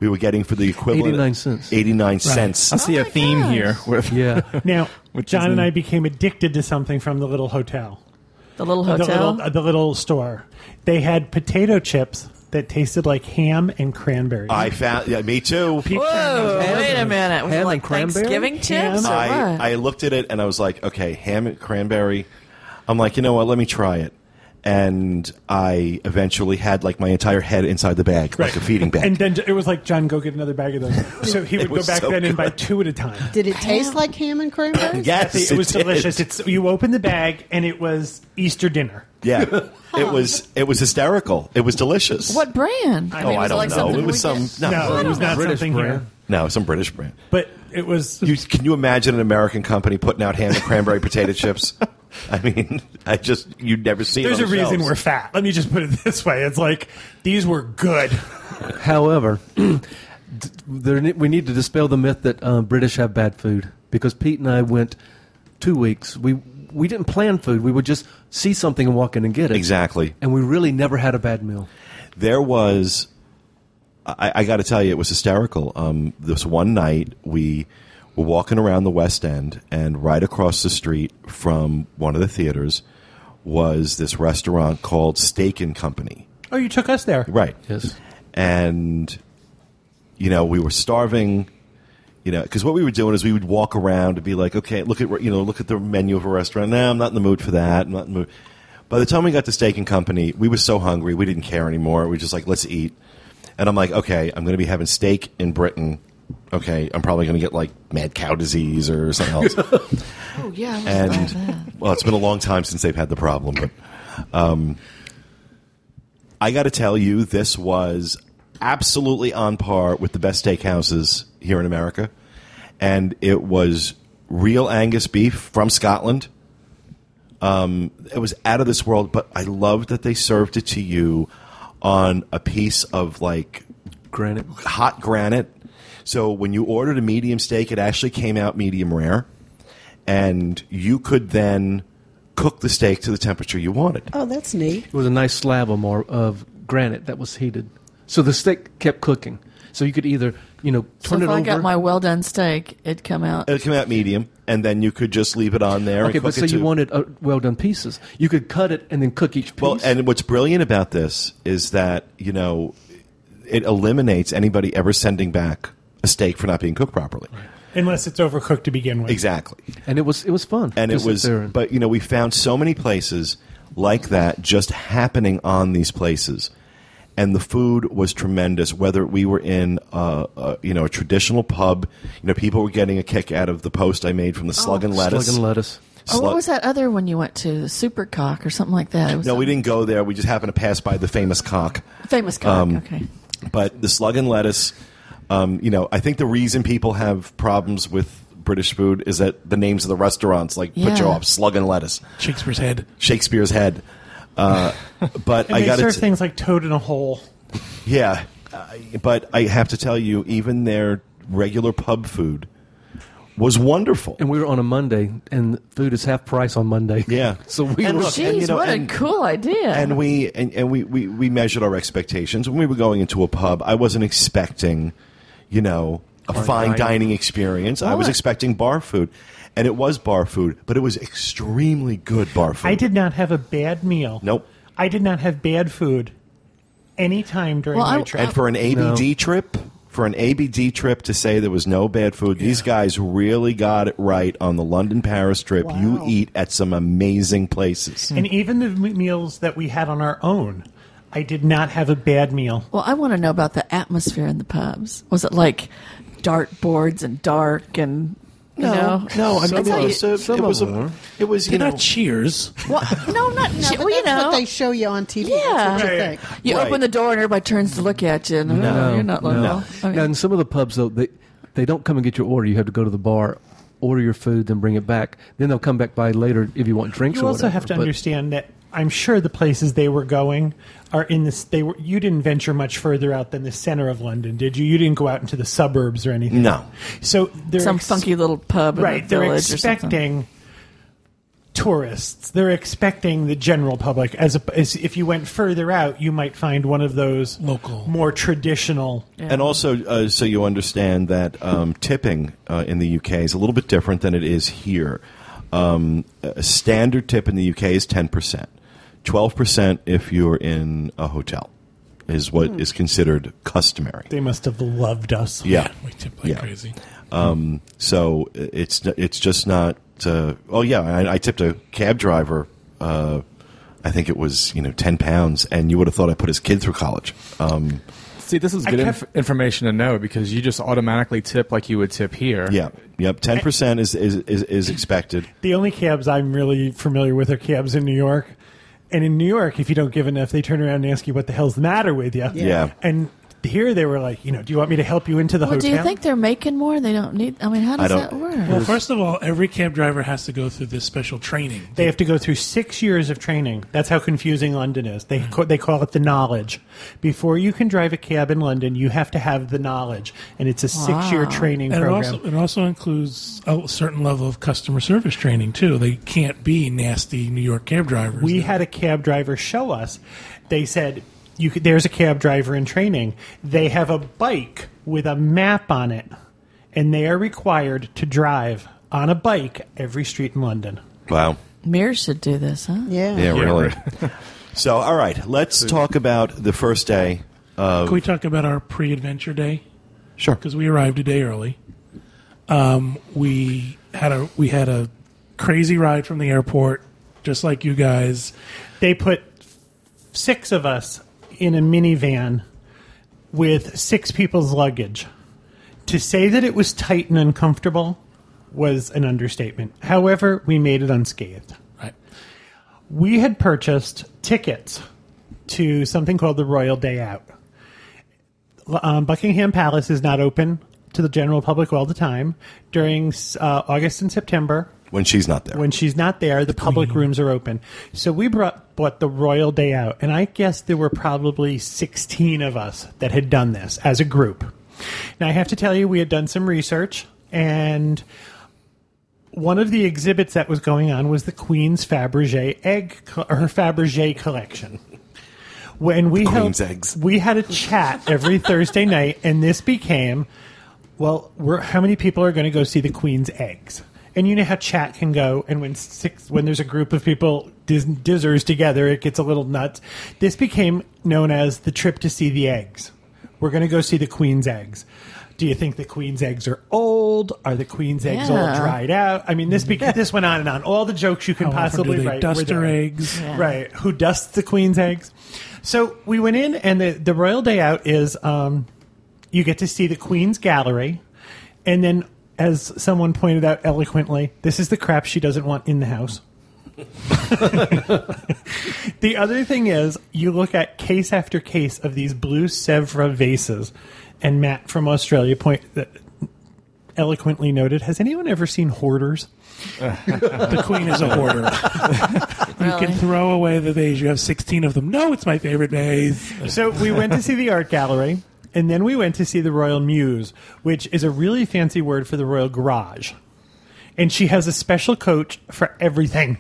A: we were getting for the equivalent
E: 89 cents.
A: Eighty nine cents.
F: I see
C: Oh
F: a theme
C: gosh.
F: here with
E: Yeah.
D: Now,
F: Which
D: John and I became addicted to something from the little hotel.
C: the little
D: The
C: hotel.
D: little, uh, the little store. They had potato chips that tasted like ham and cranberries.
A: I found, yeah, me too.
C: Whoa!
E: Ham
C: wait a minute. Was it
E: ham
C: like
E: and cranberry?
C: Thanksgiving chips or
A: I,
C: what?
A: I looked at it and I was like, okay, ham and cranberry. I'm like, you know what? Let me try it. And I eventually had like my entire head inside the bag, like a feeding bag.
D: and then it was like, John, go get another bag of those. So he would go back
A: so
D: then and buy two at a time.
G: Did it taste like ham and cranberry?
A: yes,
D: It was
A: did.
D: delicious. It's you open the bag and it was Easter dinner.
A: Yeah, it was. It was hysterical. It was delicious.
C: what brand?
A: Oh,
C: mean,
A: I
C: it
A: don't
C: like
A: know. It was some no,
D: No, it was not
E: British
D: something
E: brand.
D: here.
A: no, some British brand.
D: But it was
A: You, can you imagine an American company putting out ham and cranberry potato chips? I mean, I just you'd never see.
D: There's
A: it
D: a
A: on
D: reason
A: shelves.
D: we're fat. Let me just put it this way. It's like these were good.
E: However, there, we need to dispel the myth that um, British have bad food because Pete and I went two weeks. We we didn't plan food. We would just see something and walk in and get it.
A: exactly.
E: And we really never had a bad meal.
A: there was i, I got to tell you it was hysterical um, this one night we were walking around the west end and right across the street from one of the theaters was this restaurant called steak and company.
D: Oh, you took us there.
A: right.
E: Yes.
A: and you know we were starving you know because what we were doing is we would walk around and be like okay look at you know look at the menu of a restaurant. No i'm not in the mood for that. I'm not in the mood. By the time we got to steak and company we were so hungry we didn't care anymore. We were just like let's eat. And i'm like okay i'm going to be having steak in britain okay i'm probably going to get like mad cow disease or something else
C: Oh yeah, I was
A: and
C: that.
A: well, it's been a long time since they've had the problem, but um, I got to tell you, this was absolutely on par with the best steakhouses here in America, and it was real Angus beef from Scotland. Um, it was out of this world, but I loved that they served it to you on a piece of like
E: Granite.
A: hot granite. So when you ordered a medium steak, it actually came out medium rare. and you could then cook the steak to the temperature you wanted.
G: Oh, that's neat.
E: It was a nice slab of, mar- of granite that was heated, so the steak kept cooking. So you could either, you know, turn
C: So
E: turn
C: if
E: it
C: I
E: over.
C: got my well done steak, it'd come out.
A: It'll come out medium, and then you could just leave it on there.
E: okay,
A: and
E: but
A: cook
E: so
A: it
E: you
A: to-
E: wanted uh, well done pieces. You could cut it and then cook each piece.
A: Well, and what's brilliant about this is that you know it eliminates anybody ever sending back a steak for not being cooked properly.
D: Unless it's overcooked to begin with.
A: Exactly,
E: and it was it was fun.
A: and it was.
E: and-
A: But you know, we found so many places like that just happening on these places, and the food was tremendous. Whether we were in, uh, uh, you know, a traditional pub, you know, people were getting a kick out of the post I made from the slug and lettuce.
E: slug and lettuce.
C: Oh, what was that other one you went to? The Super Cock or something like that? It was
A: No, we didn't go there. We just happened to pass by the famous cock.
C: Famous cock.
A: Um,
C: okay.
A: But the slug and lettuce, um, you know, I think the reason people have problems with British food is that the names of the restaurants like put you
C: Yeah.
A: off. Slug and lettuce,
B: Shakespeare's head.
A: Shakespeare's head. Uh, but I got
D: serve
A: to,
D: things like toad in a hole.
A: yeah. I but I have to tell you, even their regular pub food was wonderful.
E: And we were on a Monday, and food is half price on Monday.
A: Yeah.
E: so we
A: And
E: were.
A: look,
C: Jeez,
A: and, you know,
C: what
A: and-
C: a cool idea.
A: and we and, and we, we we measured our expectations when we were going into a pub. I wasn't expecting, you know, a fine
F: dining.
A: dining experience. I was expecting bar food, and it was bar food, but it was extremely good bar food.
D: I did not have a bad meal.
A: Nope.
D: I did not have bad food any time during
C: Well,
D: my
C: I-
D: trip.
A: And for an ABD trip, for an ABD trip to say there was no bad food, these guys really got it right on the London Paris trip. You eat at some amazing places.
D: and even the meals that we had on our own, I did not have a bad meal.
C: well, I want to know about the atmosphere in the pubs. Was it like dart boards and dark and you know?
A: no. I
C: Some
A: mean, it
C: of
A: was, a,
E: some
A: it was,
E: of
A: a, it was, you
B: They're
A: know,
B: not Cheers.
C: Well, no, not
G: No,
C: che-
G: but
C: well, you know.
G: what they show you on TV.
C: Yeah.
G: That's what you think.
C: you
A: Right.
C: open the door and everybody turns to look at you. And,
E: No,
C: oh, you're not
E: no.
C: local. I mean,
E: Now, in some of the pubs, though, they they don't come and get your order. You have to go to the bar, order your food, then bring it back. Then they'll come back by later if you want drinks.
D: You
E: or
D: also
E: whatever.
D: have to
E: But
D: understand that I'm sure the places they were going are in this. They were. You didn't venture much further out than the center of London, did you? You didn't go out into the suburbs or anything.
A: No.
D: So they're
C: some
D: ex-
C: funky little pub in
D: right.
C: a
D: They're
C: village or something.
D: expecting tourists. They're expecting the general public. As, a, as if you went further out, you might find one of those
B: Local.
D: more traditional.
C: Yeah.
A: And also, uh, so you understand that um, tipping uh, in the UK is a little bit different than it is here. Um, a standard tip in the UK is 10%. 12% if you're in a hotel is what is considered customary.
D: They must have loved us.
A: Yeah.
B: We tip like
A: Yeah.
B: crazy.
A: Um, so it's it's just not. Uh, oh yeah, I, I tipped a cab driver. Uh, I think it was you know ten pounds, and you would have thought I put his kid through college. Um,
F: See, this is good
D: kept-
F: inf- information to know because you just automatically tip like you would tip here.
A: yeah, yep, ten percent is, is is is expected.
D: The only cabs I'm really familiar with are cabs in New York. And in New York, if you don't give enough, they turn around and ask you what the hell's the matter with you.
A: Yeah.
D: And here they were like, you know, do you want me to help you into the
C: Well, do you think they're making more? They don't need. I mean, how does that work?
B: Well, first of all, every cab driver has to go through this special training.
D: they have to go through six years of training. That's how confusing London is. They ca- they call it the knowledge. Before you can drive a cab in London, you have to have the knowledge, and it's a six year training
B: And it
D: program.
B: also, it also includes a certain level of customer service training too. They can't be nasty New York cab drivers.
D: we had a cab driver show us. They said, "You could, there's a cab driver in training. They have a bike with a map on it, and they are required to drive on a bike every street in London."
A: Wow.
C: Mears should do this, huh?
G: Yeah.
A: Yeah, really. so, all right, let's talk about the first day.
B: Can we talk about our pre-adventure day?
A: Sure.
B: because we arrived a day early. Um, we had a we had a crazy ride from the airport, just like you guys.
D: They put six of us in a minivan with six people's luggage. To say that it was tight and uncomfortable was an understatement. However, we made it unscathed.
B: Right.
D: we had purchased tickets to something called the Royal Day Out. Um, Buckingham Palace is not open to the general public all the time. During uh, August and September,
A: When she's not there.
D: when she's not there, the public rooms are open. So we brought bought the Royal Day Out, and I guess there were probably sixteen of us that had done this as a group. Now I have to tell you, we had done some research, and one of the exhibits that was going on was the Queen's Fabergé egg, or her Fabergé collection. When we
A: Queen's
D: held-
A: eggs.
D: we had a chat every Thursday night, and this became, well, we're, how many people are going to go see the Queen's eggs? And you know how chat can go, and when six, when there's a group of people diz, dizzers together, it gets a little nuts. This became known as the trip to see the eggs. We're going to go see the Queen's eggs. Do you think the Queen's eggs are old? Are the Queen's eggs all
C: Yeah.
D: dried out? I mean, this beca- this went on and on. All the jokes you can
B: How often
D: possibly
B: do they
D: write.
B: dust
D: were there.
B: eggs?
C: Yeah.
D: Right. Who dusts the queen's eggs? So we went in, and the, the royal day out is um, you get to see the queen's gallery, and then, as someone pointed out eloquently, this is the crap she doesn't want in the house. the other thing is, you look at case after case of these blue Sevres vases, and Matt from Australia point uh, eloquently noted, "Has anyone ever seen hoarders?"
B: The queen is a hoarder. you can throw away the vase. You have 16 of them. No, it's my favorite vase.
D: So we went to see the art gallery, and then we went to see the Royal Mews, which is a really fancy word for the Royal Garage. And she has a special coach for everything.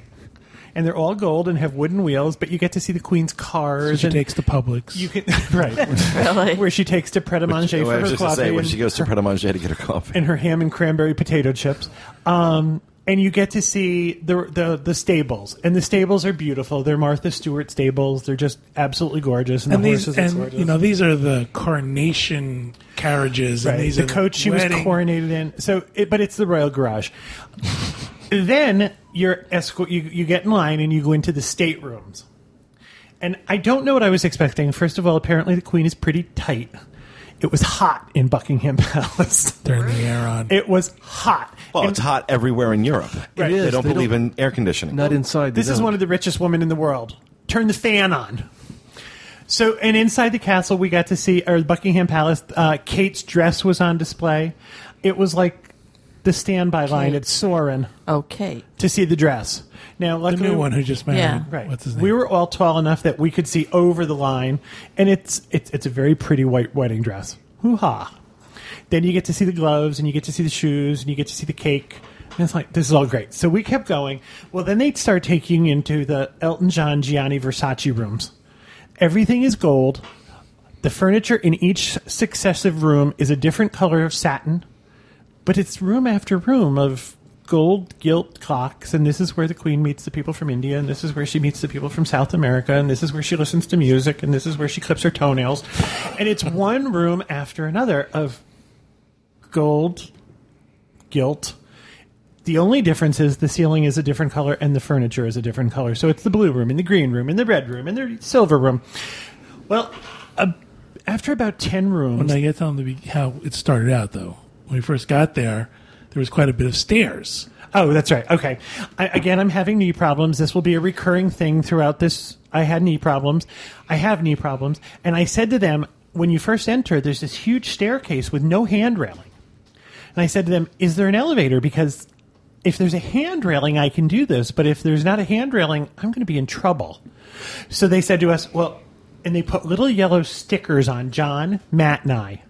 D: And they're all gold and have wooden wheels, but you get to see the Queen's cars.
B: She
D: and
B: takes to Publix.
D: you can right
C: Really?
D: where she takes to Pret a Manger
A: I
D: for
A: was
D: her
A: just
D: coffee
A: say when she goes to Pret a Manger to get her coffee.
D: and her ham and cranberry potato chips. Um, and you get to see the, the the stables, and the stables are beautiful. They're Martha Stewart stables. They're just absolutely gorgeous, and,
B: and
D: the
B: these,
D: horses are
B: and
D: gorgeous.
B: you know, these are the coronation carriages.
D: Right.
B: And these
D: the
B: are
D: coach she was coronated in. So, it, but it's the Royal Garage. then you're escort. You, you get in line and you go into the staterooms. And I don't know what I was expecting. First of all, apparently the Queen is pretty tight. It was hot in Buckingham Palace.
B: Turn the air on.
D: It was hot.
A: Well,
D: And
A: it's hot everywhere in Europe.
D: Right. It
A: They don't
E: They
A: believe
E: don't-
A: in air conditioning.
E: Not inside.
D: This is
E: don't.
D: one of the richest women in the world. Turn the fan on. So, and inside the castle, we got to see, or Buckingham Palace, uh, Kate's dress was on display. It was like the standby line
C: Kate.
D: at Soren
C: Okay.
D: to see the dress. Now,
B: the
D: luckily,
B: new one who just married.
C: Yeah.
D: right?
B: What's his name?
D: We were all tall enough that we could see over the line, and it's it's it's a very pretty white wedding dress. Hoo ha! Then you get to see the gloves, and you get to see the shoes, and you get to see the cake. And it's like this is all great. So we kept going. Well, then they start taking you into the Elton John, Gianni Versace rooms. Everything is gold. The furniture in each successive room is a different color of satin, but it's room after room of gold gilt clocks. And this is where the Queen meets the people from India, and this is where she meets the people from South America, and this is where she listens to music, and this is where she clips her toenails. And it's one room after another of gold, gilt. The only difference is the ceiling is a different color and the furniture is a different color. So it's the blue room and the green room and the red room and the silver room. Well, uh, after about 10 rooms.
B: When I get the be- how it started out, though, when we first got there, there was quite a bit of stairs.
D: Oh, that's right. Okay. I, again, I'm having knee problems. This will be a recurring thing throughout this. I had knee problems. I have knee problems. And I said to them, when you first enter, there's this huge staircase with no hand railing. And I said to them, Is there an elevator? Because if there's a hand railing, I can do this. But if there's not a hand railing, I'm going to be in trouble. So they said to us, Well, and they put little yellow stickers on John, Matt, and I.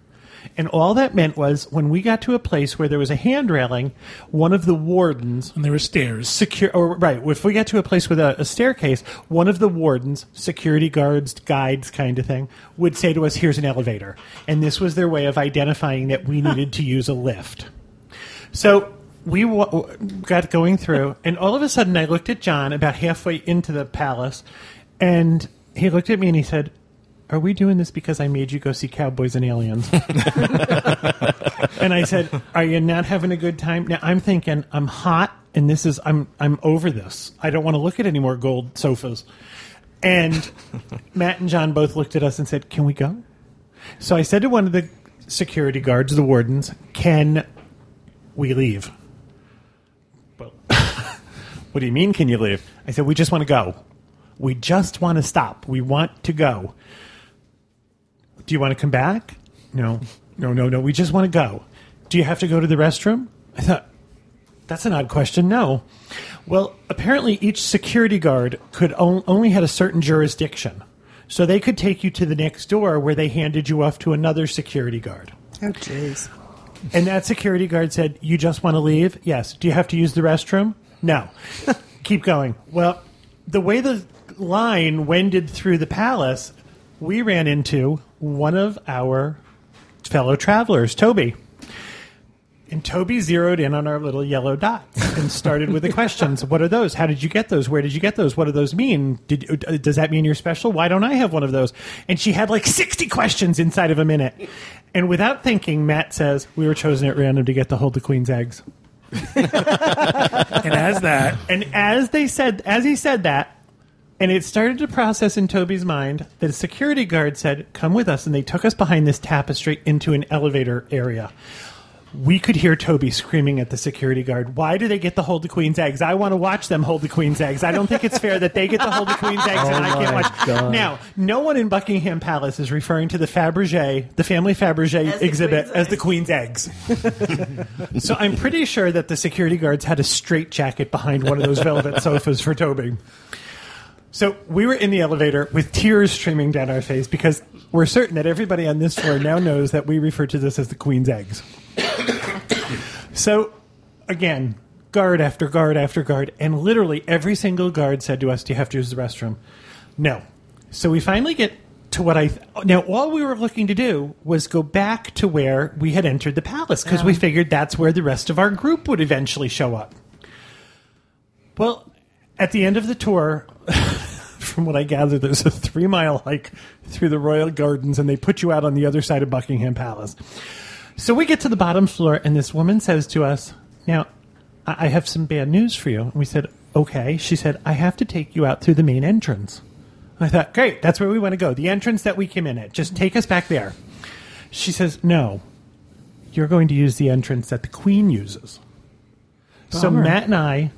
D: And all that meant was when we got to a place where there was a hand railing, one of the wardens
B: And there were stairs.
D: secure or right if we get to a place with a, a staircase one of the wardens security guards guides kind of thing would say to us here's an elevator and this was their way of identifying that we needed to use a lift so we w- got going through and all of a sudden i looked at john about halfway into the palace and he looked at me and he said are we doing this because I made you go see Cowboys and Aliens? and I said, "Are you not having a good time?" Now I'm thinking, I'm hot, and this is I'm I'm over this. I don't want to look at any more gold sofas. And Matt and John both looked at us and said, "Can we go?" So I said to one of the security guards, the wardens, "Can we leave?" Well, what do you mean? Can you leave? I said, "We just want to go. We just want to stop. We want to go." Do you want to come back? No, no, no, no. We just want to go. Do you have to go to the restroom? I thought, that's an odd question. No. Well, apparently each security guard could on- only had a certain jurisdiction. So they could take you to the next door where they handed you off to another security guard.
G: Oh, jeez.
D: And that security guard said, You just want to leave? Yes. Do you have to use the restroom? No. Keep going. Well, the way the line wended through the palace, we ran into one of our fellow travelers, Toby. And Toby zeroed in on our little yellow dots and started with the questions. What are those? How did you get those? Where did you get those? What do those mean? Did, uh, does that mean you're special? Why don't I have one of those? And she had like 60 questions inside of a minute. And without thinking, Matt says, We were chosen at random to get to hold the queen's eggs.
B: And as that,
D: And as they said, as he said that, and it started to process in Toby's mind, that a security guard said, "Come with us," and they took us behind this tapestry into an elevator area. We could hear Toby screaming at the security guard, "Why do they get to hold the queen's eggs? I want to watch them hold the queen's eggs. I don't think it's fair that they get to hold the queen's eggs and oh I can't watch."
E: God.
D: Now, no one in Buckingham Palace is referring to the Fabergé, the family Fabergé
C: As the
D: exhibit,
C: queen's
D: as the queen's eggs. So I'm pretty sure that the security guards had a straight jacket behind one of those velvet sofas for Toby. So we were in the elevator with tears streaming down our face because we're certain that everybody on this floor now knows that we refer to this as the Queen's eggs. so again, guard after guard after guard, and literally every single guard said to us, "Do you have to use the restroom?" No. So we finally get to what I now all we were looking to do was go back to where we had entered the palace because we figured that's where the rest of our group would eventually show up. Well, at the end of the tour, from what I gather, there's a three mile hike through the royal gardens, and they put you out on the other side of Buckingham Palace. So we get to the bottom floor, and this woman says to us, Now, I have some bad news for you. And we said, Okay. She said, I have to take you out through the main entrance. I thought, Great, that's where we want to go. The entrance that we came in at. Just take us back there. She says, No, you're going to use the entrance that the Queen uses. So Matt and I,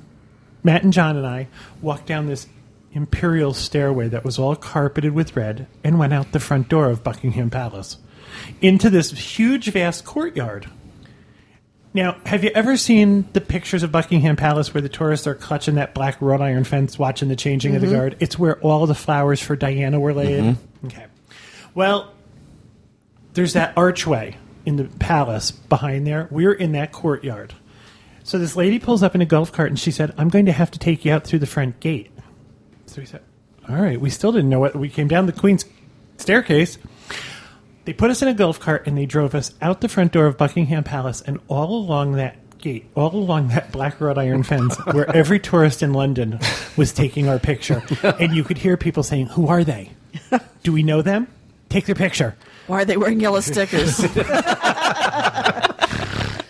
D: Matt and John and I, walked down this imperial stairway that was all carpeted with red and went out the front door of Buckingham Palace into this huge, vast courtyard. Now, have you ever seen the pictures of Buckingham Palace where the tourists are clutching that black wrought iron fence watching the changing of the mm-hmm. guard? It's where all the flowers for Diana were laid. Mm-hmm. Okay. Well, there's that archway in the palace behind there. We're in that courtyard. So this lady pulls up in a golf cart and she said, I'm going to have to take you out through the front gate. So we said, All right. We still didn't know what. We came down the Queen's staircase. They put us in a golf cart and they drove us out the front door of Buckingham Palace and all along that gate, all along that black wrought iron fence, where every tourist in London was taking our picture. And you could hear people saying, Who are they? Do we know them? Take their picture.
C: Why are they wearing yellow stickers?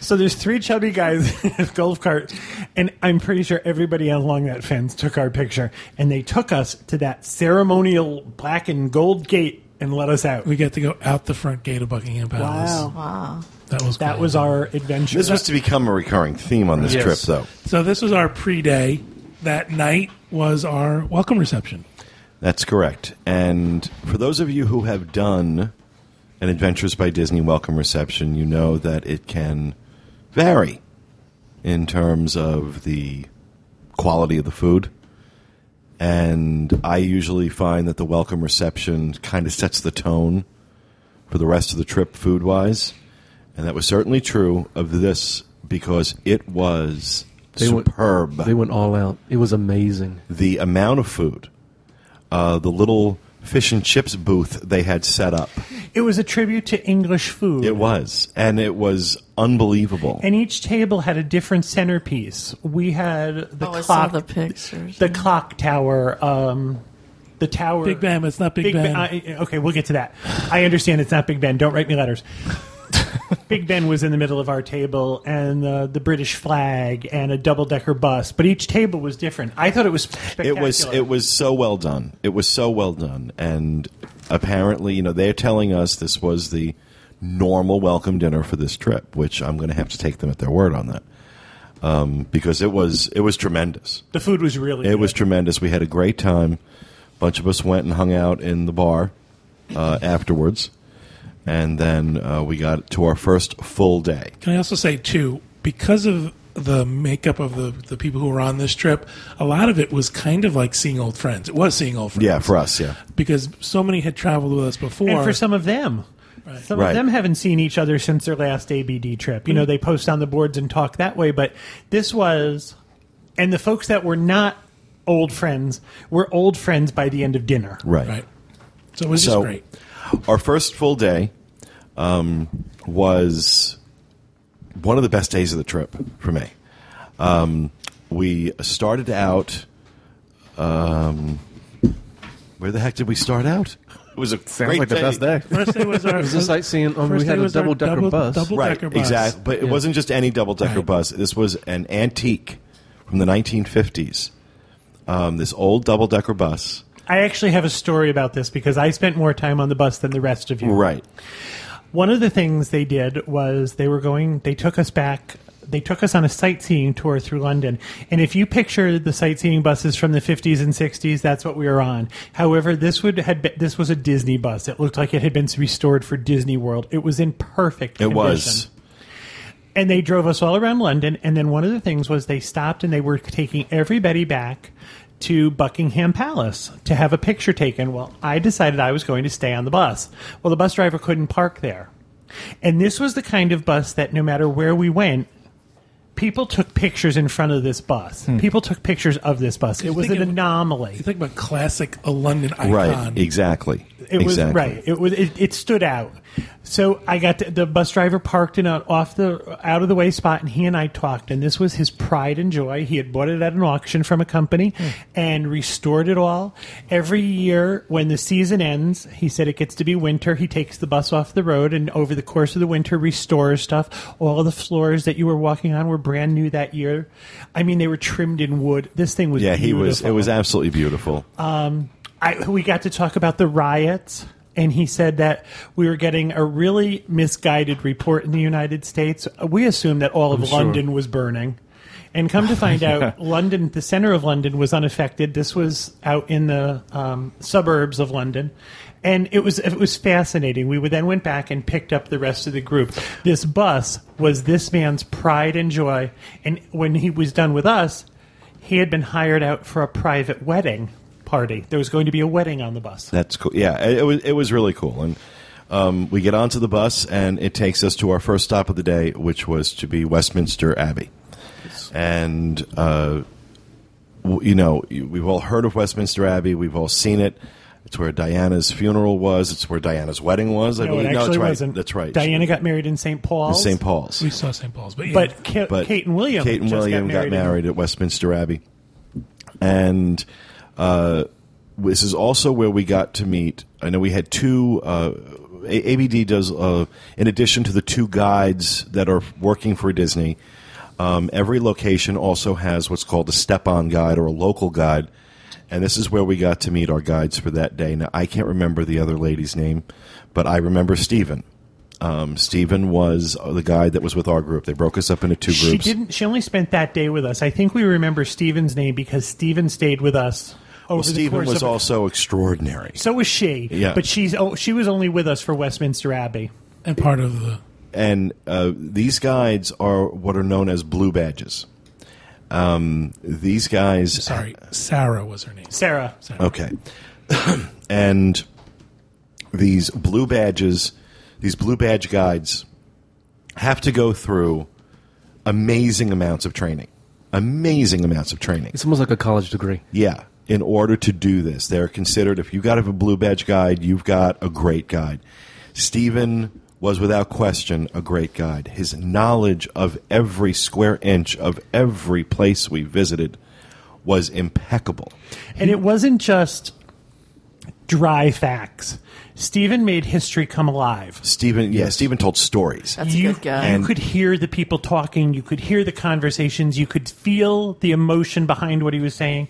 D: So there's three chubby guys in a golf cart, and I'm pretty sure everybody along that fence took our picture, and they took us to that ceremonial black and gold gate and let us out.
B: we get to go out the front gate of Buckingham Palace.
G: Wow.
C: wow.
B: That was
D: That
B: cool.
D: was our adventure.
A: This was to become a recurring theme on this
E: Yes.
A: trip, though.
B: So this was our pre-day. That night was our welcome reception.
A: That's correct. And for those of you who have done an Adventures by Disney welcome reception, you know that it can vary in terms of the quality of the food. And I usually find that the welcome reception kind of sets the tone for the rest of the trip food wise. And that was certainly true of this because it was
E: They went-
A: superb
E: They went all out. It was amazing.
A: the amount of food, uh, the little fish and chips booth they had set up.
D: it was a tribute to English food.
A: It was, and it was unbelievable.
D: And each table had a different centerpiece. We had the
C: oh, I saw
D: clock,
C: the pictures.
D: the clock tower, um, the tower.
B: Big Ben, it's not Big, Ben.
D: I, okay, we'll get to that. I understand it's not Big Ben. Don't write me letters. Big Ben was in the middle of our table, and uh, the British flag, and a double decker bus. But each table was different. I thought it was spectacular.
A: it was it was so well done. It was so well done, and apparently, you know, they're telling us this was the normal welcome dinner for this trip, which I'm going to have to take them at their word on that. Um, because it was it was tremendous.
D: the food was really.
A: It
D: good.
A: was tremendous. We had a great time. A bunch of us went and hung out in the bar uh, afterwards, and then uh, we got to our first full day.
B: Can I also say too, because of the makeup of the the people who were on this trip, a lot of it was kind of like seeing old friends. It was seeing old friends.
A: Yeah, for us, yeah.
B: because so many had traveled with us before.
D: and for some of them. Some
A: Right.
D: of them haven't seen each other since their last ABD trip. You know, they post on the boards and talk that way, but this was, and the folks that were not old friends were old friends by the end of dinner.
A: Right.
B: Right. So it was
A: So-
B: just great.
A: Our first full day um, was one of the best days of the trip for me. Um, we started out. Um, where the heck did we start out? It was a
F: Sounds
A: great
F: like the best day.
B: First day was our
E: It was a sightseeing. Um, we
B: first
E: had
B: day
E: a
B: was our
E: double decker bus.
B: double-
A: right,
B: decker bus.
A: exactly. But it
E: Yeah.
A: wasn't just any double decker
B: Right.
A: bus. This was an antique from the 1950s. Um, this old double decker bus.
D: I actually have a story about this because I spent more time on the bus than the rest of you.
A: Right.
D: One of the things they did was they were going. They took us back. They took us on a sightseeing tour through London. And if you picture the sightseeing buses from the 50s and 60s, that's what we were on. However, this would had been, this was a Disney bus. It looked like it had been restored for Disney World. It was in perfect
A: It
D: condition.
A: was.
D: And they drove us all around London. And then one of the things was they stopped and they were taking everybody back to Buckingham Palace to have a picture taken. Well, I decided I was going to stay on the bus. Well, the bus driver couldn't park there. And this was the kind of bus that no matter where we went, people took pictures in front of this bus. Hmm. People took pictures of this bus. It was an
B: it-
D: anomaly.
B: You think about classic a London icon.
A: Right. Exactly.
D: It was right. It was. It, it stood out. So I got to, the bus driver parked in a off the out of the way spot, and he and I talked. And this was his pride and joy. He had bought it at an auction from a company and restored it all. Every year, when the season ends, he said it gets to be winter. He takes the bus off the road, and over the course of the winter, restores stuff. All the floors that you were walking on were brand new that year. I mean, they were trimmed in wood. This thing was
A: Yeah, he was. It was absolutely beautiful.
D: Um, I, we got to talk about the riots, and he said that we were getting a really misguided report in the United States. We assumed that all of
E: sure.
D: London was burning. And come to find out, London, the center of London, was unaffected. This was out in the um, suburbs of London, and it was it was fascinating. We then went back and picked up the rest of the group. This bus was this man's pride and joy, and when he was done with us, he had been hired out for a private wedding party. There was going to be a wedding on the bus.
A: That's cool. Yeah, it, it was. It was really cool. And um, we get onto the bus, and it takes us to our first stop of the day, which was to be Westminster Abbey. And uh, you know, we've all heard of Westminster Abbey. We've all seen it. It's where Diana's funeral was. It's where Diana's wedding was. I
D: No, it
A: believe.
D: actually
A: that's right.
D: wasn't.
A: That's right.
D: Diana got married in St. Paul's.
A: St. Paul's.
B: We saw St. Paul's, but yeah.
D: But, Ka-
A: but
D: Kate and William.
A: Kate and
D: just
A: William
D: got
A: got
D: married.
A: married, at Westminster Abbey, and uh, this is also where we got to meet. I know we had two. Uh, ABD does, uh, in addition to the two guides that are working for Disney, um, every location also has what's called a step-on guide or a local guide, and this is where we got to meet our guides for that day. Now I can't remember the other lady's name, but I remember Stephen. Um, Stephen was uh, the guide that was with our group. They broke us up into two
D: She
A: groups.
D: didn't. She only spent that day with us. I think we remember Stephen's name because Stephen stayed with us
A: Well, Stephen was
D: of.
A: also extraordinary.
D: so was she.
A: Yeah.
D: But she's oh, she was only with us for Westminster Abbey.
B: and part of the
A: And uh, these guides are what are known as blue badges. Um, these guys.
B: sorry, Sarah was her name.
D: Sarah. Sarah.
A: Okay. and these blue badges, these blue badge guides have to go through amazing amounts of training. Amazing amounts of training.
E: It's almost like a college degree.
A: Yeah. In order to do this, they're considered, if you got to have a blue badge guide, you've got a great guide. Stephen was without question a great guide. His knowledge of every square inch of every place we visited was impeccable.
D: And it wasn't just dry facts. Stephen made history come alive.
A: Stephen, yeah, Stephen told stories.
C: That's
D: you,
C: a good guy.
D: you could hear the people talking. You could hear the conversations. You could feel the emotion behind what he was saying.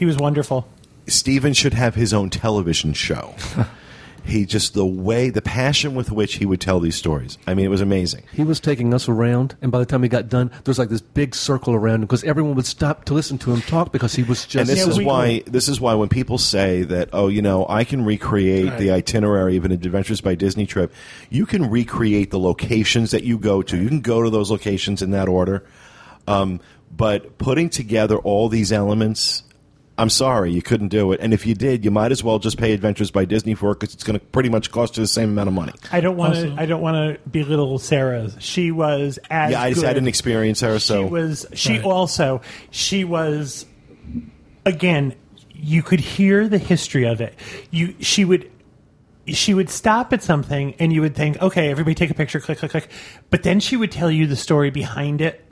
D: He was wonderful.
A: Stephen should have his own television show. he just the way, the passion with which he would tell these stories. I mean, it was amazing.
E: He was taking us around, and by the time he got done, there was like this big circle around him because everyone would stop to listen to him talk because he was just And
A: this
D: Yeah,
A: is
D: we-
A: why this is why when people say that, oh, you know, I can recreate the itinerary of an Adventures by Disney trip, you can recreate the locations that you go to. You can go to those locations in that order. Um, but putting together all these elements, I'm sorry, you couldn't do it. And if you did, you might as well just pay Adventures by Disney for it because it's going to pretty much cost you the same amount of money.
D: I don't want
B: Also-
D: to. I don't want to belittle Sarah. She was as
A: yeah, I just
D: good.
A: I didn't experience her, so
D: she was. She
B: Right.
D: also. She was. Again, you could hear the history of it. You. She would. She would stop at something, and you would think, "Okay, everybody, take a picture." Click, click, click. But then she would tell you the story behind it,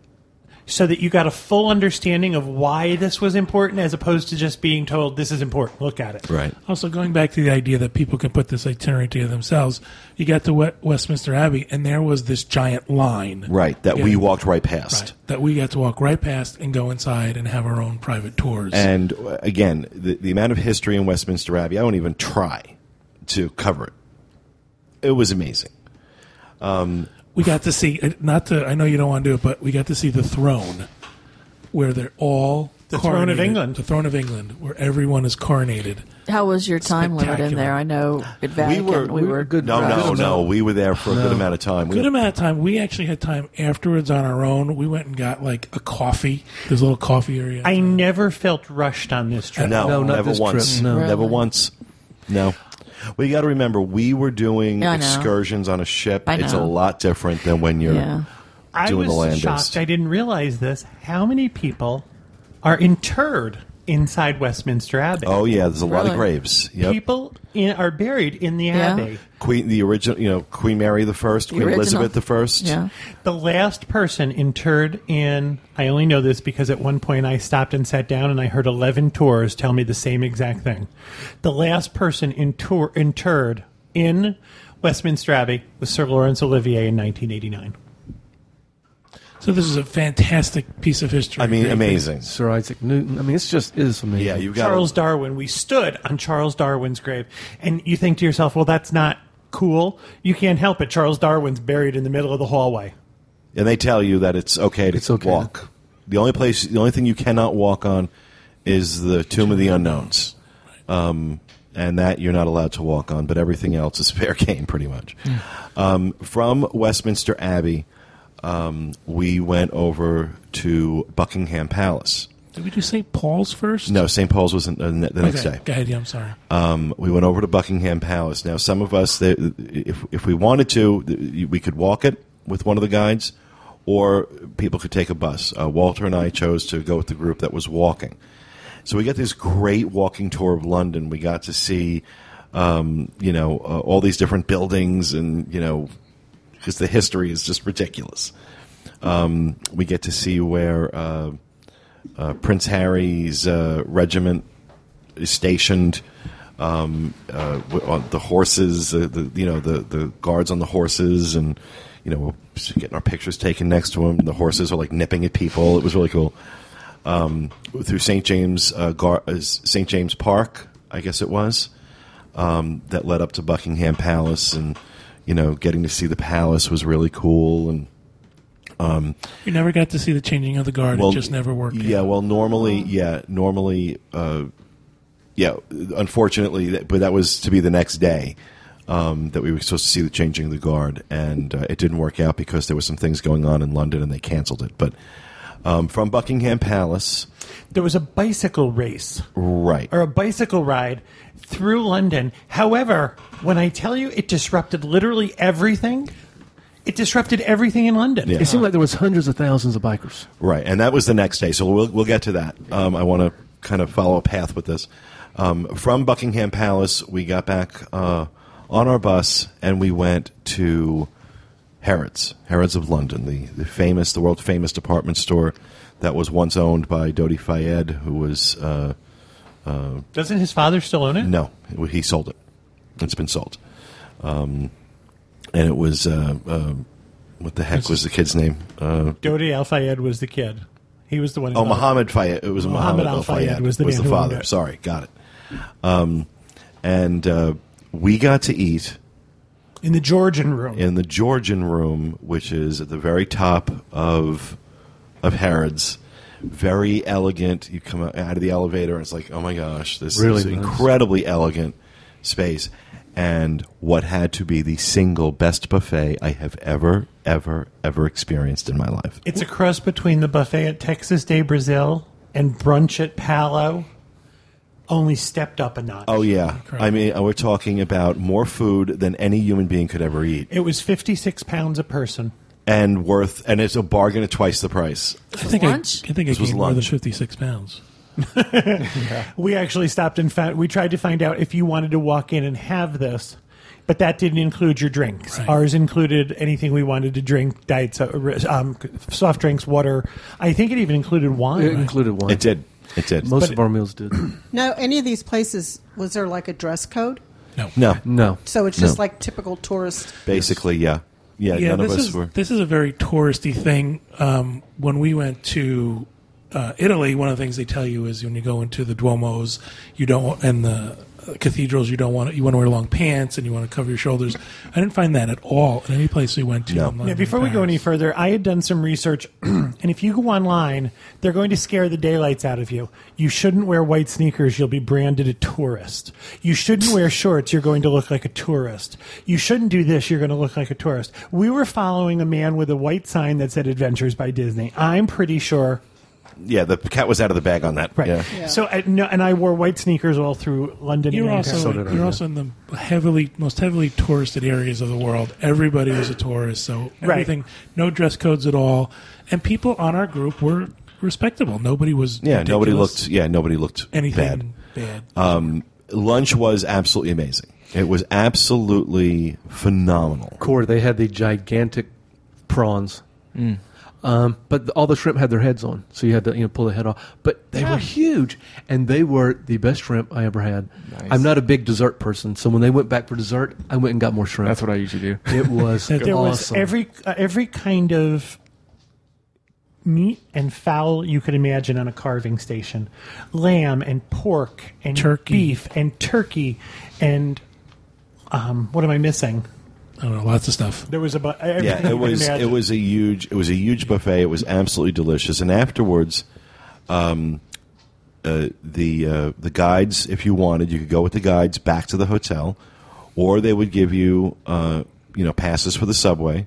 D: so that you got a full understanding of why this was important, as opposed to just being told, "This is important. Look at it."
A: right.
B: Also, going back to the idea that people can put this itinerary together themselves, you got to Westminster Abbey, and there was this giant line.
A: Right, that we walked right past.
B: Right, that we got to walk right past and go inside and have our own private tours.
A: And uh, again, the, the amount of history in Westminster Abbey, I won't even try to cover it. It was amazing.
B: We got to see uh, not to I know you don't want to do it, but we got to see the throne where they're all
D: The throne of. England.
B: The throne of England, where everyone is coronated.
C: How was your time limit in there? I know at Vatican we
A: were-
C: were,
A: we
E: were good-
A: No,
C: rushed.
A: no, no. We were there for a good amount of time. We-
B: Good amount of time. We actually had time afterwards on our own. We went and got like a coffee. There's a little coffee area.
D: I never felt rushed on this trip.
A: no,
E: No, not
A: never
E: this
A: once.
E: trip, no.
A: Never once. No. Well, you got to remember, we were doing
C: Yeah,
A: excursions on a ship.
C: I
A: It's a lot different than when you're
C: Yeah.
D: I
A: doing
D: was
A: the land
D: shocked. I didn't realize this. How many people are interred inside Westminster Abbey?
A: Oh yeah, there's a lot of
C: Really?
A: graves. Yep.
D: People in, are buried in the
C: Yeah.
D: Abbey.
A: Queen, the original, you know, Queen Mary the First, Queen
C: original.
A: Elizabeth the First.
C: Yeah.
D: The last person interred in, I only know this because at one point I stopped and sat down and I heard 11 tours tell me the same exact thing. The last person inter- interred in Westminster Abbey was Sir Laurence Olivier in 1989.
B: So this is a fantastic piece of history.
A: I mean, amazing.
E: Sir Isaac Newton. I mean, it's just it is amazing.
A: Yeah, you've got
D: Charles Darwin. We stood on Charles Darwin's grave, and you think to yourself, "Well, that's not cool." You can't help it. Charles Darwin's buried in the middle of the hallway.
A: and they tell you that it's okay to
E: It's okay.
A: walk. The only place, the only thing you cannot walk on is the Tomb of the Unknowns, um, and that you're not allowed to walk on. But everything else is fair game, pretty much. Um, from Westminster Abbey, um, we went over to Buckingham Palace.
B: Did we do St. Paul's first?
A: No, St. Paul's was uh, the next
B: okay.
A: day.
B: Go ahead. Yeah, I'm sorry.
A: Um, we went over to Buckingham Palace. Now, some of us, they, if if we wanted to, we could walk it with one of the guides, or people could take a bus. Uh, Walter and I chose to go with the group that was walking. So we got this great walking tour of London. We got to see, um, you know, uh, all these different buildings, and you know, because the history is just ridiculous. Um, we get to see where uh, uh, Prince Harry's uh, regiment is stationed. Um, uh, on the horses, uh, the you know the the guards on the horses, and you know getting our pictures taken next to them. The horses are like nipping at people. It was really cool. Um, through St James uh, Gar- St James Park, I guess it was um, that led up to Buckingham Palace, and you know getting to see the palace was really cool. And Um,
B: You never got to see the changing of the guard. it just never worked.
A: Yeah,
B: out.
A: well, normally, yeah, normally, uh, yeah. Unfortunately, that, but that was to be the next day um, that we were supposed to see the changing of the guard, and uh, it didn't work out because there was some things going on in London, and they canceled it. But um, from Buckingham Palace,
D: There was a bicycle race
A: right?
D: or a bicycle ride through London. However, when I tell you it disrupted literally everything, it disrupted everything in London.
A: Yeah.
E: It seemed like there was hundreds of thousands of bikers.
A: Right, and that was the next day. So we'll we'll get to that. Um, I want to kind of follow a path with this. Um, from Buckingham Palace, we got back uh, on our bus and we went to Harrods, Harrods of London, the, the famous, the world famous department store that was once owned by Dodi Fayed, who was uh, uh,
D: Doesn't his father still own it?
A: no, he sold it. It's been sold, um, and it was uh, uh, what the heck was the kid's name? Uh,
D: Dodi Al Fayed was the kid. He was the one.
A: Oh. Muhammad Fayed. It was
D: Muhammad
A: Muhammad
D: Al
A: Fayed.
D: Was the who owned
A: father. Sorry, got it. Um, and uh, we got to eat
D: in the Georgian room.
A: in the Georgian room, which is at the very top of of Harrods. Very elegant. You come out out of the elevator, and it's like, oh my gosh, this
E: Really
A: is
E: nice.
A: incredibly elegant space. And what had to be the single best buffet I have ever, ever, ever experienced in my life.
D: It's a cross between the buffet at Texas de Brazil and brunch at Palo. Only stepped up a notch.
A: Oh yeah, I mean uh, we're talking about more food than any human being could ever eat,
D: It was 56 pounds a person.
A: and worth, and it's a bargain at twice the price.
B: I think I, I
C: lunch?
B: think I
A: This was
B: gained more than
A: lunch.
B: fifty six pounds.
D: We actually stopped and found, we tried to find out if you wanted to walk in and have this, but that didn't include your drinks.
B: Right.
D: Ours included anything we wanted to drink, diet, so- um, soft drinks, water. I think it even included wine.
E: It included wine.
A: It did, it did.
E: Most
D: But-
E: of our meals did.
G: Now, any of these places, was there like a dress code?
B: No,
A: no,
E: no.
G: So it's just
A: No.
G: like typical tourist.
A: basically, yeah, yeah.
B: yeah,
A: none of
B: this
A: us
B: is
A: were.
B: this is a very touristy thing. Um, when we went to uh, Italy, one of the things they tell you is when you go into the Duomos, you don't and the cathedrals, you don't want to, you want to wear long pants and you want to cover your shoulders. I didn't find that at all in any place we went to.
A: No.
B: in
D: Now, before we go any further, I had done some research, and if you go online, they're going to scare the daylights out of you. You shouldn't wear white sneakers, you'll be branded a tourist. You shouldn't wear shorts, you're going to look like a tourist. You shouldn't do this, you're going to look like a tourist. We were following a man with a white sign that said Adventures by Disney. I'm pretty sure.
A: Yeah, the cat was out of the bag on that.
D: Right.
A: Yeah.
D: So, I, no, and I wore white sneakers all through London.
B: You're
D: and
B: also
D: Paris.
E: So did I,
B: you're
E: yeah.
B: also in the heavily most heavily touristed areas of the world. Everybody was a tourist, so
D: Right.
B: everything no dress codes at all, and people on our group were respectable. Nobody was
A: Yeah, nobody looked. Yeah, nobody looked
B: anything
A: bad.
B: bad.
A: Um, lunch was absolutely amazing. It was absolutely phenomenal.
E: Core, they had the gigantic prawns. Um, but all the shrimp had their heads on, so you had to you know pull the head off. But they were huge, and they were the best shrimp I ever had.
F: Nice.
E: I'm not a big dessert person, so when they went back for dessert, I went and got more shrimp.
F: That's what I usually do.
E: it was.
D: there was every uh, every kind of meat and fowl you could imagine on a carving station lamb and pork and
B: Turkey.
D: beef and turkey and um, what am i missing
B: I don't know, lots of stuff.
D: there was about
A: Yeah, it was it was a huge it was a huge buffet. It was absolutely delicious. And afterwards, um, uh, the uh, the guides, if you wanted, you could go with the guides back to the hotel, or they would give you uh, you know passes for the subway,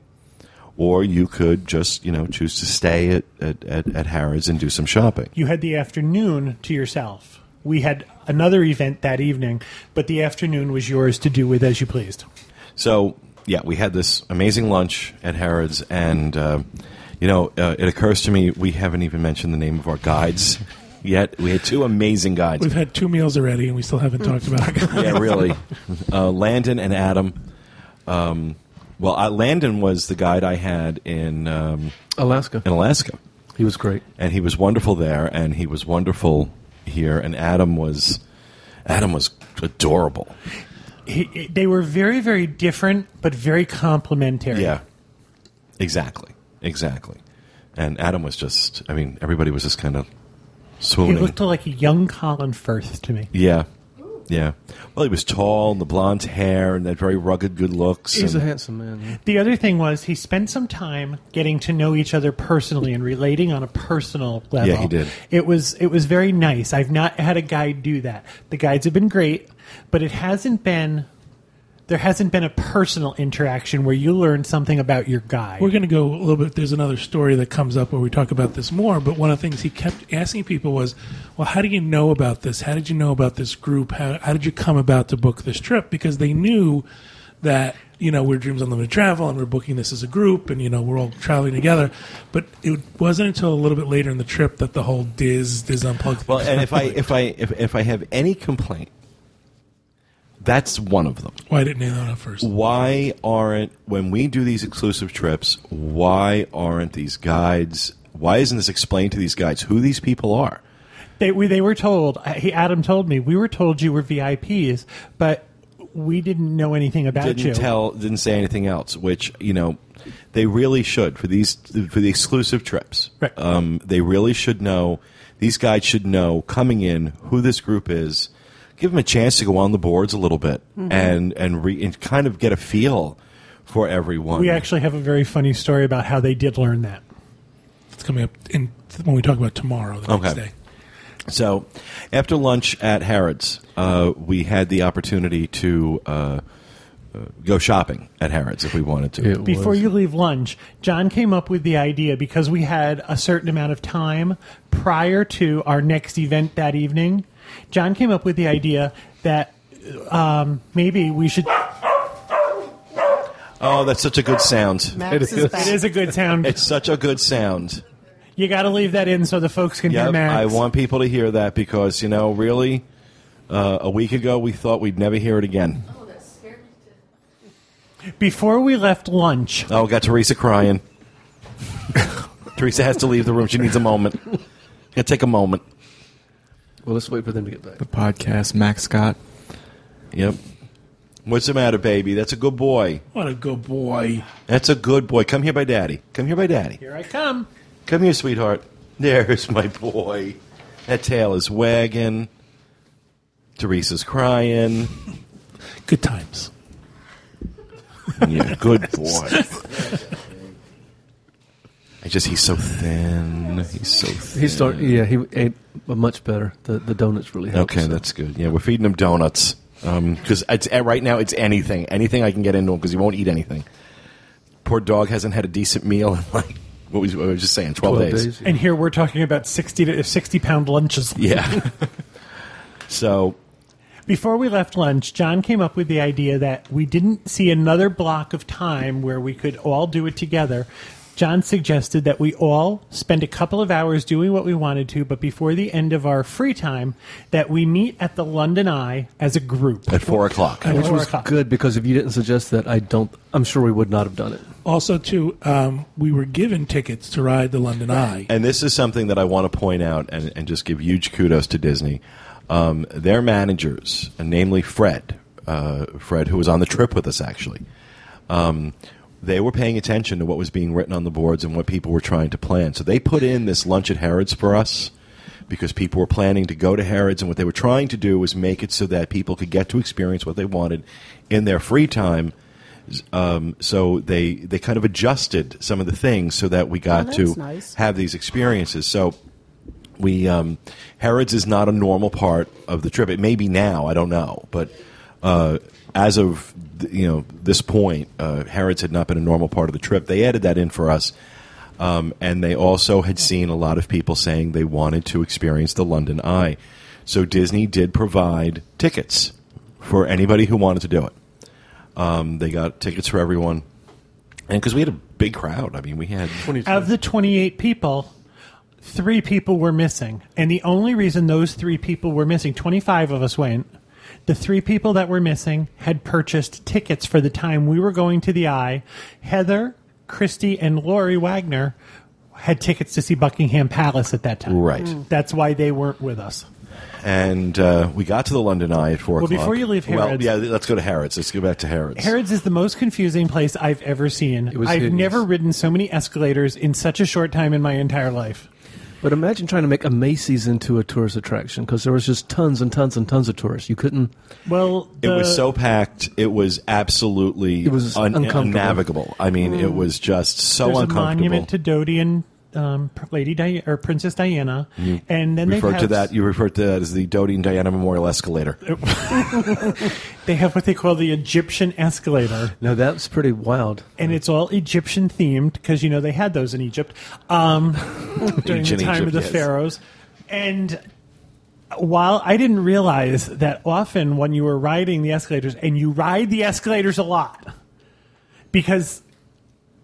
A: or you could just you know choose to stay at at, at, at Harrods and do some shopping.
D: you had the afternoon to yourself we had another event that evening but the afternoon was yours to do with as you pleased
A: So yeah, we had this amazing lunch at Harrods, and uh, you know, uh, it occurs to me we haven't even mentioned the name of our guides yet. We had two amazing guides.
B: We've had two meals already, and we still haven't talked about. Our guides.
A: yeah, really. Uh, Landon and Adam. Um, well, uh, Landon was the guide I had in um,
E: Alaska.
A: in Alaska,
E: He was great.
A: and he was wonderful there, and he was wonderful here. And Adam was Adam was adorable.
D: He, he- they were very very different but very complementary
A: Yeah, exactly, exactly. And Adam was just. I mean, everybody was just kind of swooning.
D: he looked like a young colin firth to me
A: yeah, yeah. Well, he was tall and the blonde hair and that very rugged good looks.
E: He's a handsome man. yeah.
D: The other thing was he spent some time getting to know each other personally and relating on a personal level.
A: Yeah, he did.
D: It was it was very nice. I've not had a guide do that. The guides have been great, but it hasn't been there hasn't been a personal interaction where you learn something about your guide.
B: We're going to go a little bit. There's another story that comes up where we talk about this more. But one of the things he kept asking people was, "Well, how do you know about this? How did you know about this group? How, how did you come about to book this trip?" Because they knew that you know we're Dreams Unlimited Travel and we're booking this as a group, and you know we're all traveling together. But it wasn't until a little bit later in the trip that the whole DIS DIS Unplugged.
A: Well,
B: thing
A: and if I if I if, if I have any complaint, that's one of them.
B: why didn't they know that first?
A: Why aren't when we do these exclusive trips? Why aren't these guides? Why isn't this explained to these guides who these people are?
D: They we, they were told. He, Adam told me we were told you were VIPs, but we didn't know anything about
A: didn't
D: you.
A: tell, didn't say anything else. Which you know, they really should for these for the exclusive trips.
D: Right.
A: Um, they really should know. These guys should know coming in who this group is. Give them a chance to go on the boards a little bit and and, re, and kind of get a feel for everyone.
D: we actually have a very funny story about how they did learn that.
B: It's coming up in when we talk about tomorrow. The next
A: Okay.
B: day.
A: So, after lunch at Harrods, uh, we had the opportunity to uh, uh, go shopping at Harrods if we wanted to.
E: It
D: Before
E: was.
D: you leave lunch, John came up with the idea because we had a certain amount of time prior to our next event that evening. John came up with the idea that um, maybe we should.
A: Oh, that's such a good sound.
G: Max is.
D: It is a good sound.
A: It's such a good sound.
D: You got to leave that in so the folks can hear
A: Yep,
D: Max.
A: I want people to hear that because you know, really, uh, a week ago we thought we'd never hear it again.
D: Before we left lunch,
A: Oh, got Teresa crying. Teresa has to leave the room. She needs a moment. Gonna take a moment.
E: Well, let's wait for them to get back.
F: The podcast, Max Scott.
A: Yep. What's the matter, baby? That's a good boy.
B: What a good boy.
A: That's a good boy. Come here by daddy. Come here by daddy.
D: here I come.
A: Come here, sweetheart. There's my boy. That tail is wagging. Teresa's crying.
B: Good times.
A: Yeah, good boy. I just, he's so thin. He's so thin.
E: He start. Yeah, he ate much better. The the donuts really helped.
A: Okay,
E: so.
A: that's good. Yeah, we're feeding him donuts because it's uh, right now it's anything, anything I can get into him because he won't eat anything. Poor dog hasn't had a decent meal in like what was, what was I just saying, twelve,
E: 12
A: days.
E: days.
D: And here we're talking about 60 to 60 pound lunches.
A: Yeah. so
D: Before we left lunch, John came up with the idea that we didn't see another block of time where we could all do it together. John suggested that we all spend a couple of hours doing what we wanted to, but before the end of our free time, that we meet at the London Eye as a group.
A: at four o'clock.
D: At
E: Which
D: four
E: was
D: o'clock.
E: good because if you didn't suggest that, I don't. I'm sure we would not have done it.
B: Also, too, um, we were given tickets to ride the London Eye.
A: And this is something that I want to point out and, and just give huge kudos to Disney. Um, their managers, namely Fred, uh, Fred, who was on the trip with us actually, um, they were paying attention to what was being written on the boards and what people were trying to plan. So they put in this lunch at Harrods for us because people were planning to go to Harrods, and what they were trying to do was make it so that people could get to experience what they wanted in their free time. Um, so they they kind of adjusted some of the things so that we got
G: Oh,
A: to
G: nice.
A: have these experiences. So we um, Harrods is not a normal part of the trip. It may be now, I don't know, but uh, as of you know this point, uh, Harrods had not been a normal part of the trip. They added that in for us, um, and they also had seen a lot of people saying they wanted to experience the London Eye. So Disney did provide tickets for anybody who wanted to do it. Um, they got tickets for everyone, and because we had a big crowd, I mean, we had
D: Of the 28 people, three people were missing. And the only reason those three people were missing, 25 of us went, the three people that were missing had purchased tickets for the time we were going to the Eye. Heather, Christy, and Lori Wagner had tickets to see Buckingham Palace at that time.
A: Right.
D: That's why they weren't with us.
A: and uh, we got to the London Eye at four
D: Well,
A: o'clock.
D: before you leave
A: well, yeah, let's go to Harrods. Let's go back to Harrods.
D: Harrods is the most confusing place I've ever seen.
E: was
D: I've
E: hideous.
D: never ridden so many escalators in such a short time in my entire life.
E: But imagine trying to make a Macy's into a tourist attraction because there was just tons and tons and tons of tourists. You couldn't.
D: Well,
A: it was so packed. It was absolutely
E: It was
A: un-
E: uncomfortable.
A: unnavigable. I mean, it mm. was just so
D: There's a
A: uncomfortable.
D: monument to Dodie and um, Lady Di- or Princess Diana, and then they
A: referred to that. You refer to that as the Dodie and Diana Memorial Escalator.
D: they have what they call the Egyptian escalator,
E: No, that's pretty wild.
D: and it's all Egyptian themed because you know they had those in Egypt um, during
A: Ancient
D: the time
A: Egypt,
D: of the
A: yes.
D: pharaohs, and. While I didn't realize that often when you were riding the escalators, and you ride the escalators a lot, because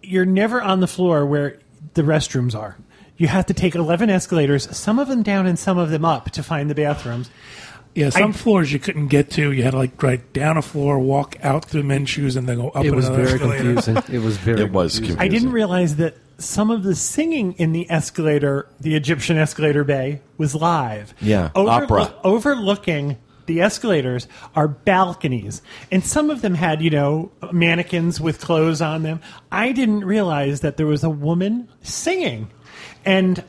D: you're never on the floor where the restrooms are. You have to take 11 escalators, some of them down and some of them up to find the bathrooms.
B: Yeah, some
D: I-
B: floors you couldn't get to. You had to like ride down a floor, walk out through men's shoes, and then go up
E: It was very
B: escalator.
E: confusing. It was very.
A: It was
E: confusing.
A: confusing.
D: I didn't realize that some of the singing in the escalator, the Egyptian escalator bay, was live.
A: Yeah, opera.
D: Overlooking the escalators are balconies, and some of them had, you know, mannequins with clothes on them. I didn't realize that there was a woman singing, and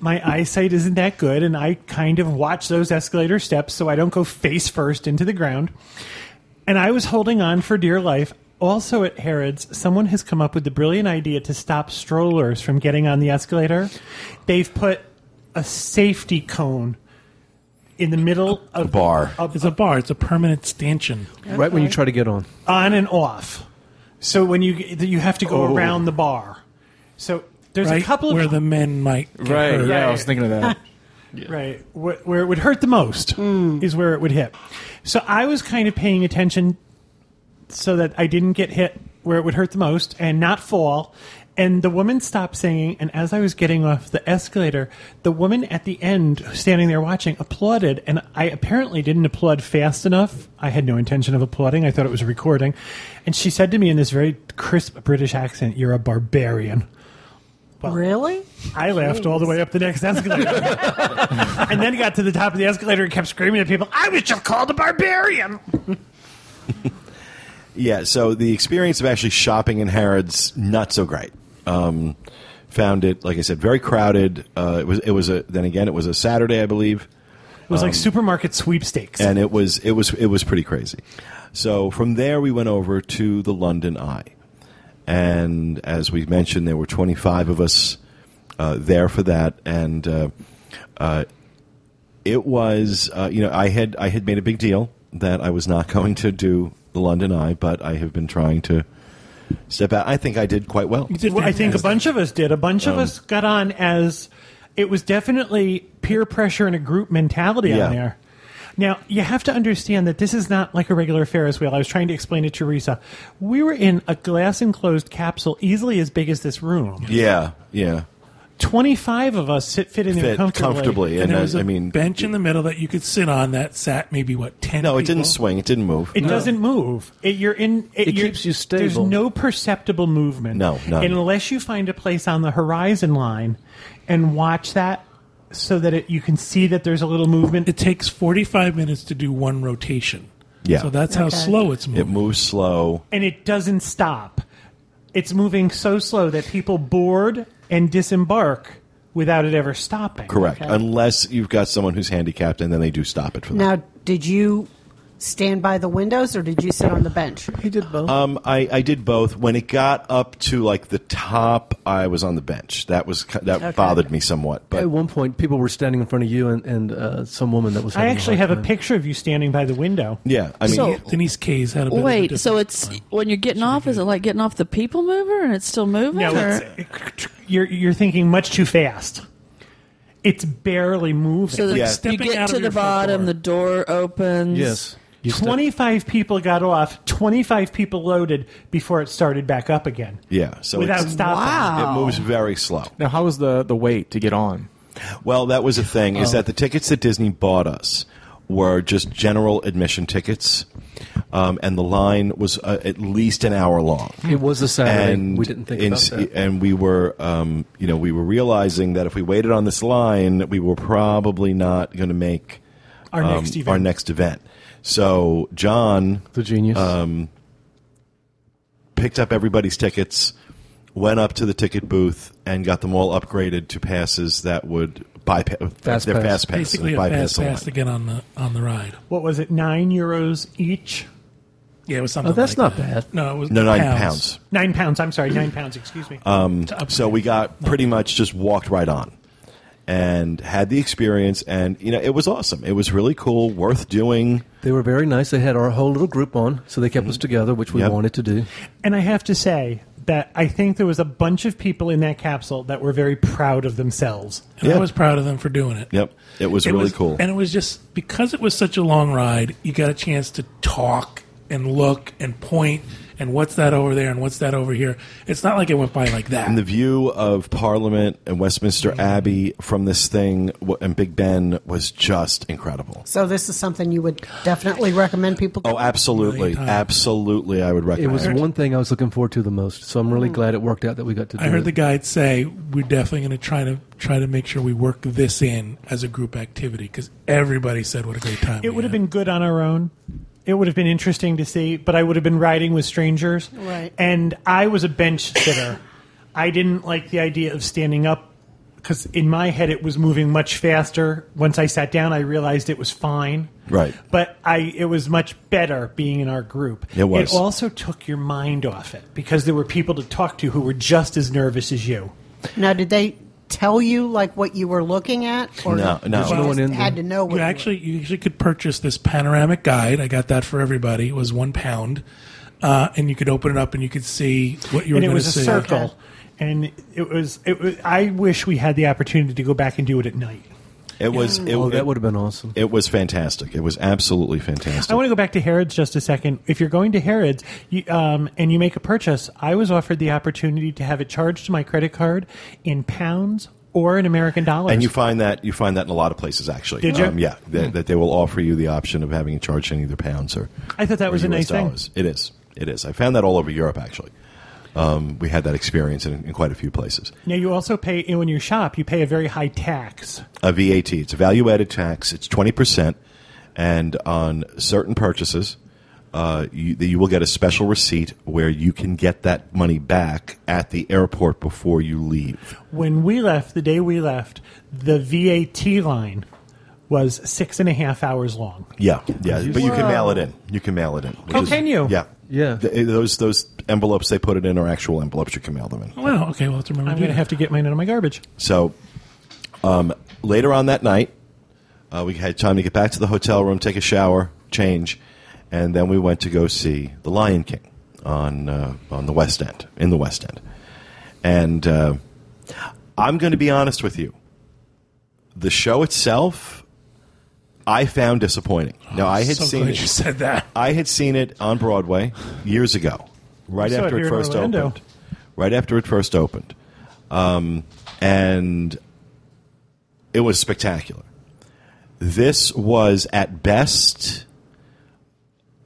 D: my eyesight isn't that good, and I kind of watch those escalator steps so I don't go face first into the ground. And I was holding on for dear life. Also at Harrods, someone has come up with the brilliant idea to stop strollers from getting on the escalator. They've put a safety cone in the middle of a
A: bar.
D: of-
B: It's a bar. It's a permanent stanchion.
E: right when you try to get on.
D: on and off. So when you you have to go oh. around the bar. So there's
B: right
D: a couple of
B: where the men might get
F: Right.
B: hurt.
F: Yeah, I was thinking of that.
D: right, wh- where it would hurt the most hmm. is where it would hit. So I was kind of paying attention so that I didn't get hit where it would hurt the most and not fall. And the woman stopped singing, and as I was getting off the escalator, the woman at the end, standing there watching, applauded. And I apparently didn't applaud fast enough. I had no intention of applauding. I thought it was a recording. And she said to me in this very crisp British accent, "You're a barbarian."
C: Really?
D: I laughed all the way up the next escalator. and then got to the top of the escalator and kept screaming at people, I was just called a barbarian.
A: Yeah, so the experience of actually shopping in Harrods not so great. Um, found it, like I said, very crowded. Uh, it was it was a then again it was a Saturday, I believe,
D: It was like supermarket sweepstakes.
A: and it was it was it was pretty crazy. So from there we went over to the London Eye, and as we mentioned, there were twenty five of us uh, there for that, and uh, uh, it was uh, you know I had I had made a big deal that I was not going to do the London Eye, but I have been trying to step out. I think I did quite well.
D: Well, I think a bunch of us did. A bunch
A: Um,
D: of us got on as it was definitely peer pressure and a group mentality
A: Yeah.
D: on there. Now, you have to understand that this is not like a regular Ferris wheel. I was trying to explain to Teresa. We were in a glass enclosed capsule easily as big as this room.
A: Yeah, yeah,
D: 25 of us sit, fit in there
A: fit
D: comfortably.
A: comfortably,
B: And
A: and,
B: there
A: I,
B: was a
A: I mean,
B: bench in the middle that you could sit on that sat maybe what ten.
A: no, it
B: people?
A: didn't swing, it didn't move.
D: It doesn't move. It, you're in. It,
E: It
D: you're-
E: keeps you stable.
D: There's no perceptible movement.
A: No, none.
D: And unless you find a place on the horizon line and watch that, so that it, you can see that there's a little movement.
B: It takes forty-five minutes to do one rotation.
A: Yeah.
B: So that's how
C: Okay.
B: slow it's moving.
A: It
B: moving.
A: moves slow.
D: and it doesn't stop. It's moving so slow that people board and disembark without it ever stopping.
A: Correct,
C: Okay.
A: unless you've got someone who's handicapped, and then they do stop it for them.
G: Now, did you stand by the windows or did you sit on the bench?
E: He did both.
A: Um, I, I did both. When it got up to like the top, I was on the bench. That was that
C: Okay.
A: bothered me somewhat. But
E: At one point, people were standing in front of you and, and uh, some woman that was.
D: I
E: having
D: actually
E: hard
D: have a
E: time.
D: picture of you standing by the window.
A: yeah, I mean,
C: So-
B: Denise Kay's had a bit of a
C: Wait,
B: different
C: so it's
B: time.
C: when you're getting off, is it like getting off the people mover and it's still moving?
D: No,
C: or-
D: it's, you're you're thinking much too fast. It's barely moving.
C: so that
A: Yeah.
C: you
B: Stepping
C: get
B: out
C: to the
B: your front
C: bottom,
B: door.
C: the door opens.
E: Yes. You step-
D: 25 people got off, 25 people loaded before it started back up again.
A: yeah. So
D: without
A: it's-
D: stopping.
C: Wow.
A: it moves very slow.
F: Now, how was the the wait to get on?
A: Well, that was the thing.
D: Oh.
A: Is that the tickets that Disney bought us were just general admission tickets, um, and the line was uh, at least an hour long.
E: It was a Saturday.
A: and
E: we didn't think
A: in-
E: about that.
A: and we were um, you know we were realizing that if we waited on this line we were probably not going to make
D: Our
A: um,
D: next event.
A: our next event so john
E: the genius.
A: um, picked up everybody's tickets went up to the ticket booth and got them all upgraded to passes that would bypass
E: Fast
A: their
E: pass.
A: fast passes
B: basically a
A: bypass
B: fast pass to get on the on the ride.
D: What was it? Nine euros each?
B: Yeah, it was something.
E: Oh, that's
B: like
E: not
B: that.
E: bad.
B: No, it was
A: no nine pounds,
D: Nine pounds. I'm sorry, nine pounds. Excuse me.
A: Um, so we got pretty much just walked right on and had the experience and you know it was awesome it was really cool worth doing
E: they were very nice. They had our whole little group on, so they kept us together, which we
A: Mm-hmm. Yep.
E: wanted to do.
D: and I have to say that I think there was a bunch of people in that capsule that were very proud of themselves.
B: and I was proud of them for doing it.
A: Yep, it was
B: It
A: really
B: was-
A: cool.
B: And it was just because it was such a long ride, you got a chance to talk and look and point and what's that over there and what's that over here. It's not like it went by like that.
A: And the view of Parliament and Westminster Abbey from this thing and Big Ben was just incredible.
G: So this is something you would definitely recommend people.
A: Oh, absolutely, absolutely! I would recommend.
E: It
A: recommend.
E: was one thing I was looking forward to the most. So I'm really mm. glad it worked out that we got to do
B: I heard
E: it.
B: the guide say we're definitely going to try to try to make sure we work this in as a group activity because everybody said what a great time.
D: It
B: we
D: would have been good on our own. It would have been interesting to see, but I would have been riding with strangers.
G: Right.
D: And I was a bench sitter. I didn't like the idea of standing up because in my head it was moving much faster. Once I sat down, I realized it was fine.
A: Right.
D: But I, it was much better being in our group.
A: It was.
D: It also took your mind off it because there were people to talk to who were just as nervous as you.
G: Now, did they tell you like what you were looking at, or
A: No, no.
G: you
A: There's
E: no one in
G: had
E: there.
G: to know what
B: You
G: you
B: actually you actually could purchase this panoramic guide. I got that for everybody. It was one pound, uh, and you could open it up and you could see what you were
D: and it
B: going to
D: was a circle. And it was, it was. I wish we had the opportunity to go back and do it at night.
A: It was. It,
E: oh,
A: it-
E: that would have been awesome.
A: It was fantastic. It was absolutely fantastic.
D: I want to go back to Harrods just a second. If you're going to Harrods you, um, and you make a purchase, I was offered the opportunity to have it charged to my credit card in pounds or in American dollars.
A: and you find that you find that in a lot of places actually.
D: Did you?
A: Um, yeah, that, that they will offer you the option of having it charged in either pounds or.
D: I thought that
A: or
D: was a
A: US
D: nice thing.
A: It is. It is. I found that all over Europe actually. Um, we had that experience in, in quite a few places.
D: Now you also pay when you shop. You pay a very high tax.
A: A VAT. It's a value added tax. It's twenty percent, and on certain purchases, uh, you, you will get a special receipt where you can get that money back at the airport before you leave.
D: When we left, the day we left, the VAT line was six and a half hours long.
A: Yeah, yeah, but you can mail it in. You can mail it in.
D: Oh,
A: is-
D: can you?
A: Yeah,
E: Yeah.
A: Th- those those envelopes they put it in are actual envelopes. You can mail them in.
B: Wow. Okay. Well, let's remember.
D: I'm going to have to get mine out of my garbage.
A: So um, later on that night, uh, we had time to get back to the hotel room, take a shower, change, and then we went to go see The Lion King on uh, on the West End, in the West End. And uh, I'm going to be honest with you. The show itself, I found disappointing. Now I had
B: so
A: seen
B: glad
A: it.
B: you said that.
A: I had seen it on Broadway years ago, right
D: saw
A: after
D: it
A: it,
D: here in
A: first
D: Orlando.
A: opened. Right after it first opened, um, and it was spectacular. This was at best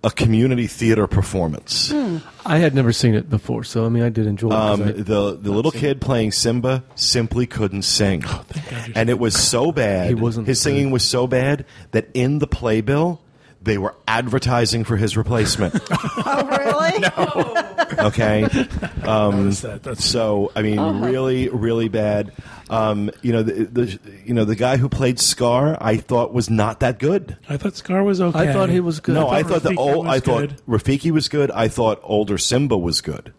A: a community theater performance.
E: I had never seen it before, so I mean, I did enjoy it.
A: Um,
E: I-
A: the the little kid playing Simba simply couldn't sing,
B: you
A: and it was so bad.
E: He wasn't
A: his singing was so bad that in the playbill they were advertising for his replacement.
G: Oh, really?
A: Okay,
B: Notice that. That's
A: so I mean, really, really bad. Um, you know, the, the you know the guy who played Scar, I thought was not that good.
B: I thought Scar was okay.
E: I thought he was good.
A: no, I thought the
B: Rafiki
A: old.
B: was
A: I thought
B: good.
A: Rafiki was good. I thought older Simba was good.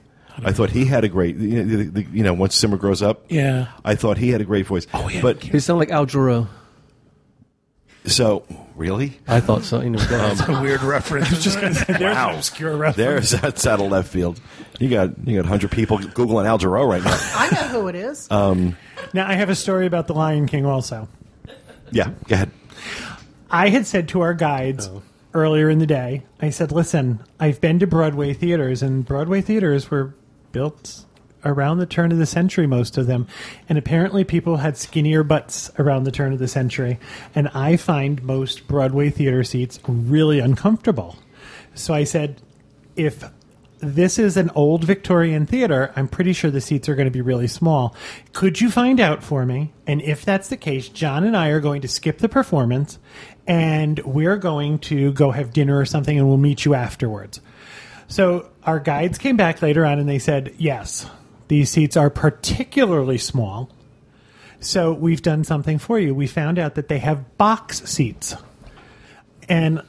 A: I thought he had a great. You know, the, the, you know once Simba grows up,
B: Yeah.
A: I thought he had a great voice. Oh
B: yeah.
A: but
E: he sounded like Al Jarreau.
A: So really,
E: I thought so. You know, go ahead.
B: That's a weird reference. just gonna there's
A: Wow.
B: an obscure reference.
A: there's that's out of left field. You got you got hundred people googling Al Jarreau right now.
G: I know who it is.
D: Um, now I have a story about the Lion King. Also,
A: yeah, go ahead.
D: I had said to our guides oh. earlier in the day, I said, "Listen, I've been to Broadway theaters, and Broadway theaters were built." Around the turn of the century, most of them. And apparently, people had skinnier butts around the turn of the century. And I find most Broadway theater seats really uncomfortable. So I said, if this is an old Victorian theater, I'm pretty sure the seats are going to be really small. Could you find out for me? And if that's the case, John and I are going to skip the performance and we're going to go have dinner or something and we'll meet you afterwards. So our guides came back later on and they said, yes, these seats are particularly small. So we've done something for you. We found out that they have box seats. And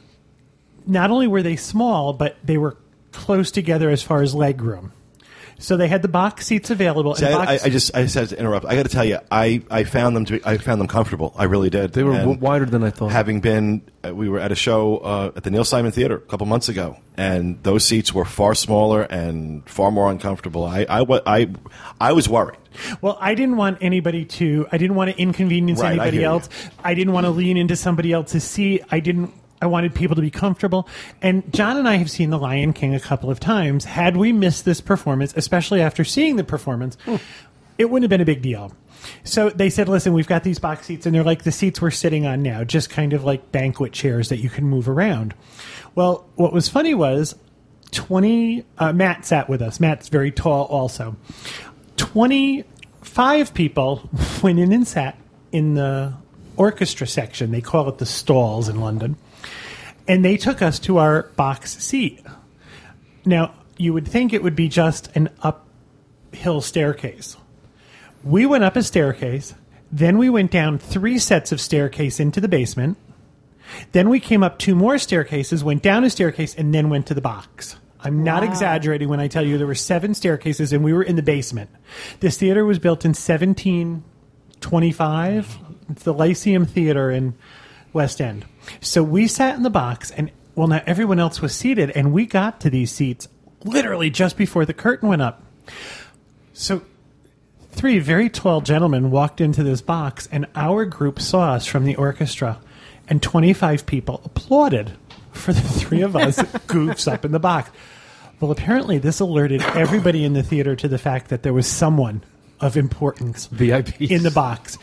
D: not only were they small, but they were close together as far as leg room. So they had the box seats available.
A: See,
D: and
A: I, I,
D: box-
A: I just I just had to interrupt. I got to tell you, I, I found them to be I found them comfortable. I really did.
E: They were
A: And
E: w- wider than I thought.
A: Having been, uh, we were at a show uh, at the Neil Simon Theater a couple months ago, and those seats were far smaller and far more uncomfortable. I I, wa- I, I was worried.
D: well, I didn't want anybody to. I didn't want to inconvenience
A: Right, I
D: anybody
A: hear you.
D: else. I didn't want to lean into somebody else's seat. I didn't. I wanted people to be comfortable. And John and I have seen The Lion King a couple of times. Had we missed this performance, especially after seeing the performance, it wouldn't have been a big deal. So they said, listen, we've got these box seats, and they're like the seats we're sitting on now, just kind of like banquet chairs that you can move around. Well, what was funny was 20, uh, Matt sat with us. Matt's very tall also. 25 people went in and sat in the orchestra section. They call it the stalls in London. And they took us to our box seat. Now, you would think it would be just an uphill staircase. We went up a staircase, then we went down three sets of staircase into the basement. Then we came up two more staircases, went down a staircase, and then went to the box. I'm not exaggerating when I tell you there were seven staircases and we were in the basement. This theater was built in 1725. It's the Lyceum Theater in West End. So we sat in the box, and well, now everyone else was seated, and we got to these seats literally just before the curtain went up. So three very tall gentlemen walked into this box, and our group saw us from the orchestra, and 25 people applauded for the three of us goofs up in the box. Well, apparently, this alerted everybody in the theater to the fact that there was someone of importance
E: VIPs.
D: in the box.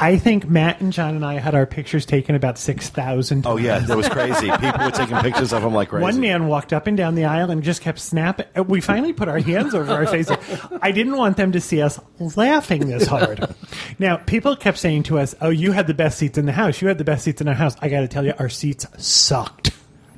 D: I think Matt and John and I had our pictures taken about 6,000
A: Oh yeah, that was crazy. People were taking pictures of him like crazy.
D: one man walked up and down the aisle and just kept snapping. Uh, We finally put our hands over our faces. I didn't want them to see us laughing this hard. Now, people kept saying to us, "Oh, you had the best seats in the house. You had the best seats in our house." I got to tell you, our seats sucked.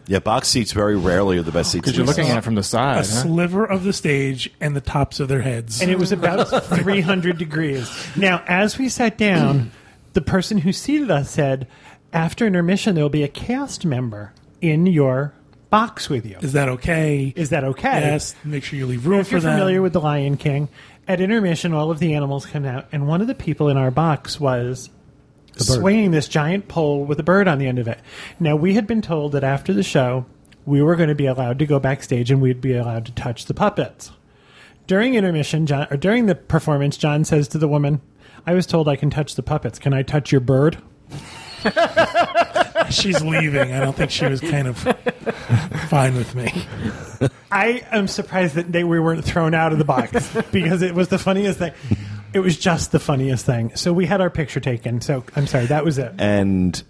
A: Yeah, box seats very rarely are the best seats.
F: Because you're looking at it from the
B: A
F: side. huh?
B: sliver of the stage and the tops of their heads.
D: and it was about 300 degrees. Now, as we sat down, the person who seated us said, "After intermission, there will be a cast member in your box with you.
B: Is that okay?
D: Is that okay?"
B: Yes. Make sure you leave room
D: if
B: for
D: you're
B: them.
D: familiar with the Lion King, at intermission, all of the animals come out, and one of the people in our box was swinging this giant pole with a bird on the end of it. Now, we had been told that after the show, we were going to be allowed to go backstage and we'd be allowed to touch the puppets. During intermission, John, or during the performance, John says to the woman, "I was told I can touch the puppets. Can I touch your bird?"
B: She's leaving. I don't think she was kind of fine with me.
D: I am surprised that they we weren't thrown out of the box because it was the funniest thing. It was just the funniest thing. So we had our picture taken. So I'm sorry, that was it.
A: and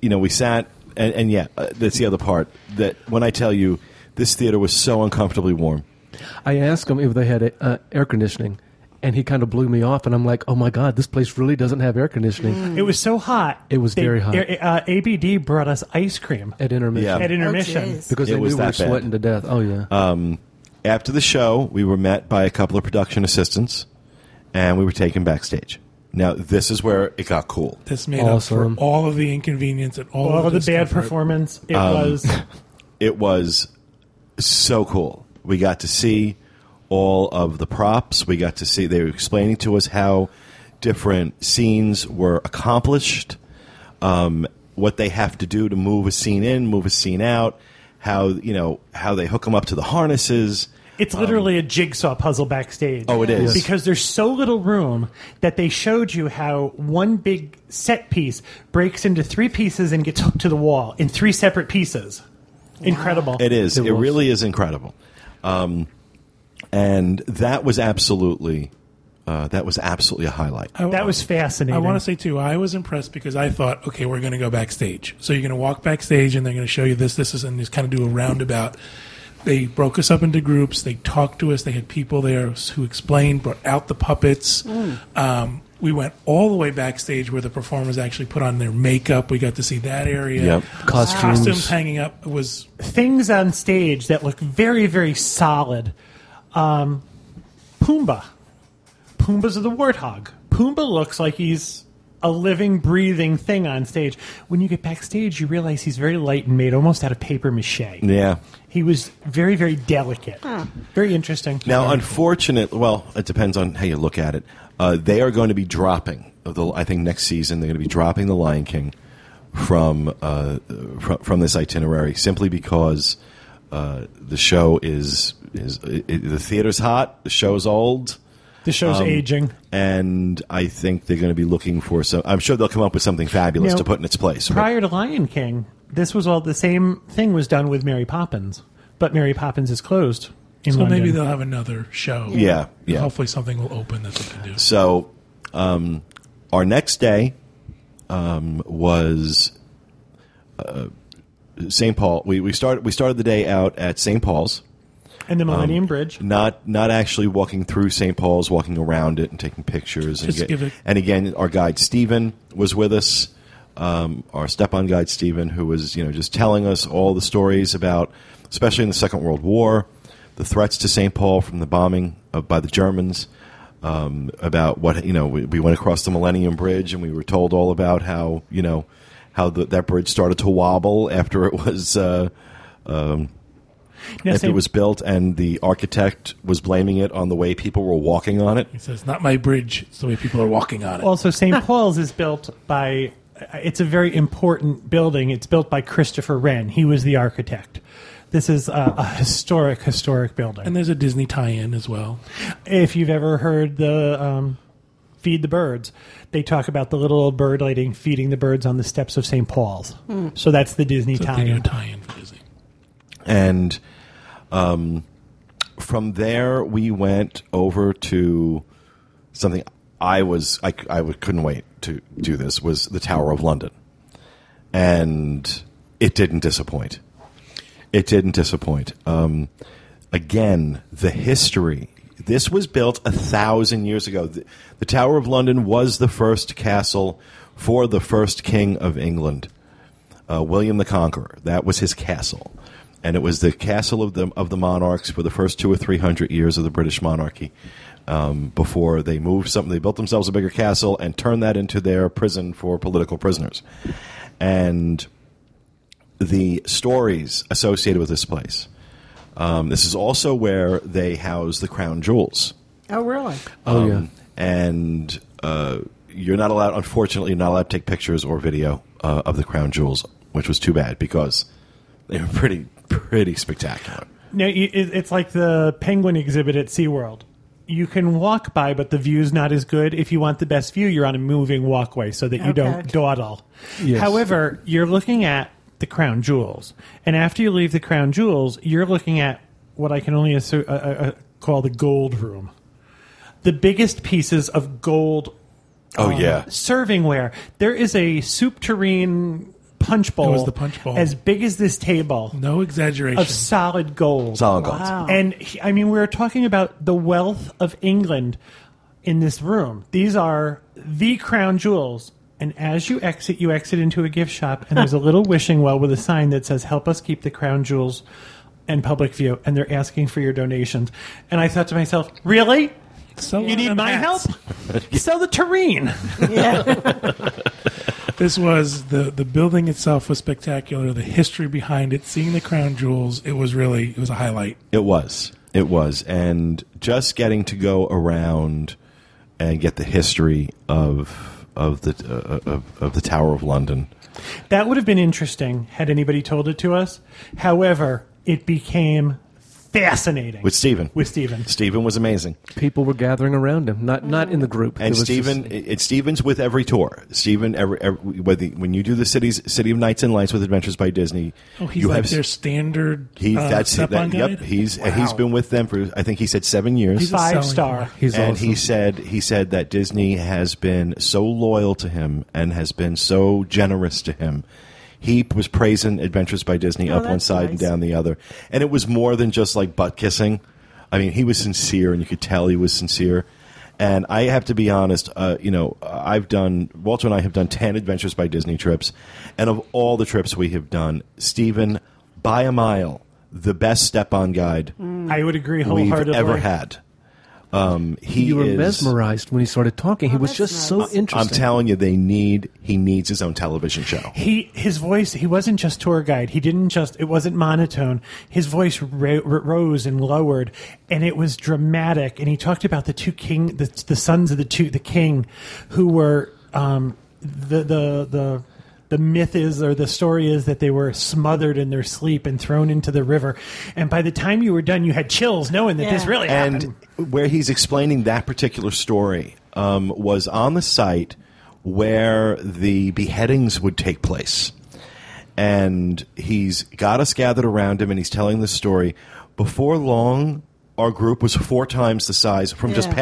A: you know we sat and, and yeah uh, that's the other part that when i tell you this theater was so uncomfortably warm
E: I asked him if they had uh, air conditioning, and he kind of blew me off. And I'm like, "Oh my god, this place really doesn't have air conditioning
D: It was so hot.
E: It was very hot.
D: Uh, ABD brought us ice cream
E: at intermission
A: Yeah.
D: at intermission.
G: jeez.
E: because
A: It
E: they
A: was
E: knew we were
A: that bad.
E: sweating to death." Oh yeah.
A: after the show we were met by a couple of production assistants and we were taken backstage now this is where it got cool
B: This made
E: Awesome.
B: up for all of the inconvenience and all,
D: All of the bad
B: discomfort.
D: performance. It
A: Um,
D: was
A: it was so cool. We got to see all of the props. We got to see they were explaining to us how different scenes were accomplished, um, what they have to do to move a scene in, move a scene out, how you know how they hook them up to the harnesses.
D: It's literally a jigsaw puzzle backstage.
A: Oh, it is.
D: because there's so little room that they showed you how one big set piece breaks into three pieces and gets hooked to the wall in three separate pieces. Incredible.
A: It is.
E: It
A: It, really is incredible. Um, and that was absolutely uh, that was absolutely a highlight.
B: I-
D: that was fascinating.
B: I want to say too, I was impressed because I thought, okay, we're going to go backstage. So you're going to walk backstage, and they're going to show you this, this, is, and just kind of do a roundabout. They broke us up into groups. They talked to us. They had people there who explained, brought out the puppets. Um, we went all the way backstage where the performers actually put on their makeup. We got to see that area.
A: Yep.
E: Costumes.
B: Costumes hanging up was
D: things on stage that look very, very solid. Um, Pumbaa. Pumbaa's the warthog. Pumbaa looks like he's a living, breathing thing on stage. When you get backstage, you realize he's very light and made almost out of paper mache.
A: Yeah.
D: He was very, very delicate. Very interesting.
A: Now, unfortunately, well, it depends on how you look at it. Uh, they are going to be dropping. The, I think next season they're going to be dropping the Lion King from uh, from, from this itinerary simply because uh, the show is is it, the theater's hot, the show's old,
D: the show's
A: um,
D: aging.
A: and I think they're going to be looking for some. I'm sure they'll come up with something fabulous
D: Now,
A: to put in its place.
D: Prior to Lion King, this was all the same thing was done with Mary Poppins, but Mary Poppins is closed. In
B: so
D: London.
B: maybe they'll have another show.
A: Yeah, yeah.
B: Hopefully something will open that they can do.
A: So, um, our next day um, was uh, St. Paul. We, we started we started the day out at St. Paul's.
D: And the
A: um,
D: Millennium Bridge.
A: Not not actually walking through St. Paul's, walking around it and taking pictures. And,
B: Just give it-
A: and again, our guide Stephen was with us. Um, our step-on guide Stephen, who was you know just telling us all the stories about, especially in the Second World War, the threats to St. Paul from the bombing of, by the Germans. Um, about what you know, we, we went across the Millennium Bridge and we were told all about how you know how the, that bridge started to wobble after it was uh,
D: Now,
A: after
D: St.
A: it was built, and the architect was blaming it on the way people were walking on it.
B: He says, "Not my bridge. It's the way people are walking on it."
D: Also, St. Paul's is built by. It's a very important building. It's built by Christopher Wren. He was the architect. This is a, a historic, historic building.
B: And there's a Disney tie-in as well.
D: if you've ever heard the um, feed the birds, they talk about the little old bird lady feeding the birds on the steps of St. Paul's. So that's the Disney
B: So they do a
D: tie-in.
B: tie-in for Disney.
A: and um, from there we went over to something I was I, I couldn't wait to do this was the Tower of London, and it didn't disappoint. It didn't disappoint. Um, again, the history. This was built a thousand years ago. The, the Tower of London was the first castle for the first king of England uh, William the Conqueror. That was his castle, and it was the castle of the of the monarchs for the first two or three hundred years of the British monarchy. Um, before they moved something, they built themselves a bigger castle and turned that into their prison for political prisoners. And the stories associated with this place. Um, this is also where they house the crown jewels.
G: Oh, really?
E: Oh, yeah.
A: Um, And uh, you're not allowed, unfortunately, you're not allowed to take pictures or video uh, of the crown jewels, which was too bad because they were pretty, pretty spectacular.
D: No, it's like the penguin exhibit at SeaWorld. You can walk by, but the view's not as good. If you want the best view, you're on a moving walkway so that you don't dawdle.
E: Yes.
D: However, you're looking at the crown jewels. And after you leave the crown jewels, you're looking at what I can only assu- uh, uh, uh, call the gold room. The biggest pieces of gold
A: Oh,
D: um,
A: yeah.
D: servingware. There is a soup tureen punch bowl.
B: was the punch bowl.
D: As big as this table
B: No exaggeration.
D: of solid gold.
A: Solid gold.
G: Wow.
D: And he- I mean, we're talking about the wealth of England in this room. These are the crown jewels. And as you exit, you exit into a gift shop, and there's a little wishing well with a sign that says, Help us keep the crown jewels in public view. And they're asking for your donations. And I thought to myself, Really?
B: So
D: You need my help? Sell the tureen.
B: This was the the building itself was spectacular. The history behind it, seeing the crown jewels, it was really it was a highlight.
A: It was. It was. And just getting to go around and get the history of of the uh, of, of the Tower of London.
D: That would have been interesting had anybody told it to us. However, it became fascinating
A: With Stephen.
D: With Stephen.
A: Stephen was amazing.
E: People were gathering around him, not not in the group.
A: And
E: It was
A: Stephen,
E: just-
A: it, it's Stephen's with every tour. Stephen, every, every whether, when you do the cities, City of Nights and Lights with Adventures by Disney,
B: Oh, he's
A: you
B: like
A: have
B: their standard.
A: he
B: uh,
A: that's
B: step on
A: that,
B: guide.
A: yep. He's
B: Wow.
A: he's been with them for I think he said seven years.
B: He's a
D: Five
B: selling
D: star.
E: he's
A: and
E: awesome.
A: he said he said that Disney has been so loyal to him and has been so generous to him. He was praising Adventures by Disney
G: Oh,
A: up one
G: that's
A: side and down the other, and it was more than just like butt kissing. I mean, he was sincere, and you could tell he was sincere. And I have to be honest, uh, you know, I've done Walter and I have done ten Adventures by Disney trips, and of all the trips we have done, Stephen, by a mile, the best step-on guide
D: I would agree
A: we've
D: wholeheartedly.
A: ever had. Um, he
E: you were
A: is,
E: mesmerized when he started talking. he
G: Oh,
E: was
G: that's
E: just so
G: nice.
E: interesting.
A: I'm telling you, they need he needs his own television show.
D: He his voice. He wasn't just tour guide. He didn't just. It wasn't monotone. His voice ra- r- rose and lowered, and it was dramatic. And he talked about the two king, the, the sons of the two, the king, who were um, the the the. The myth is, or the story is, that they were smothered in their sleep and thrown into the river. And by the time you were done, you had chills knowing that this
G: Yeah.
D: really happened.
A: And where he's explaining that particular story um, was on the site where the beheadings would take place. And he's got us gathered around him and he's telling this story. Before long, our group was four times the size from just
G: Yeah.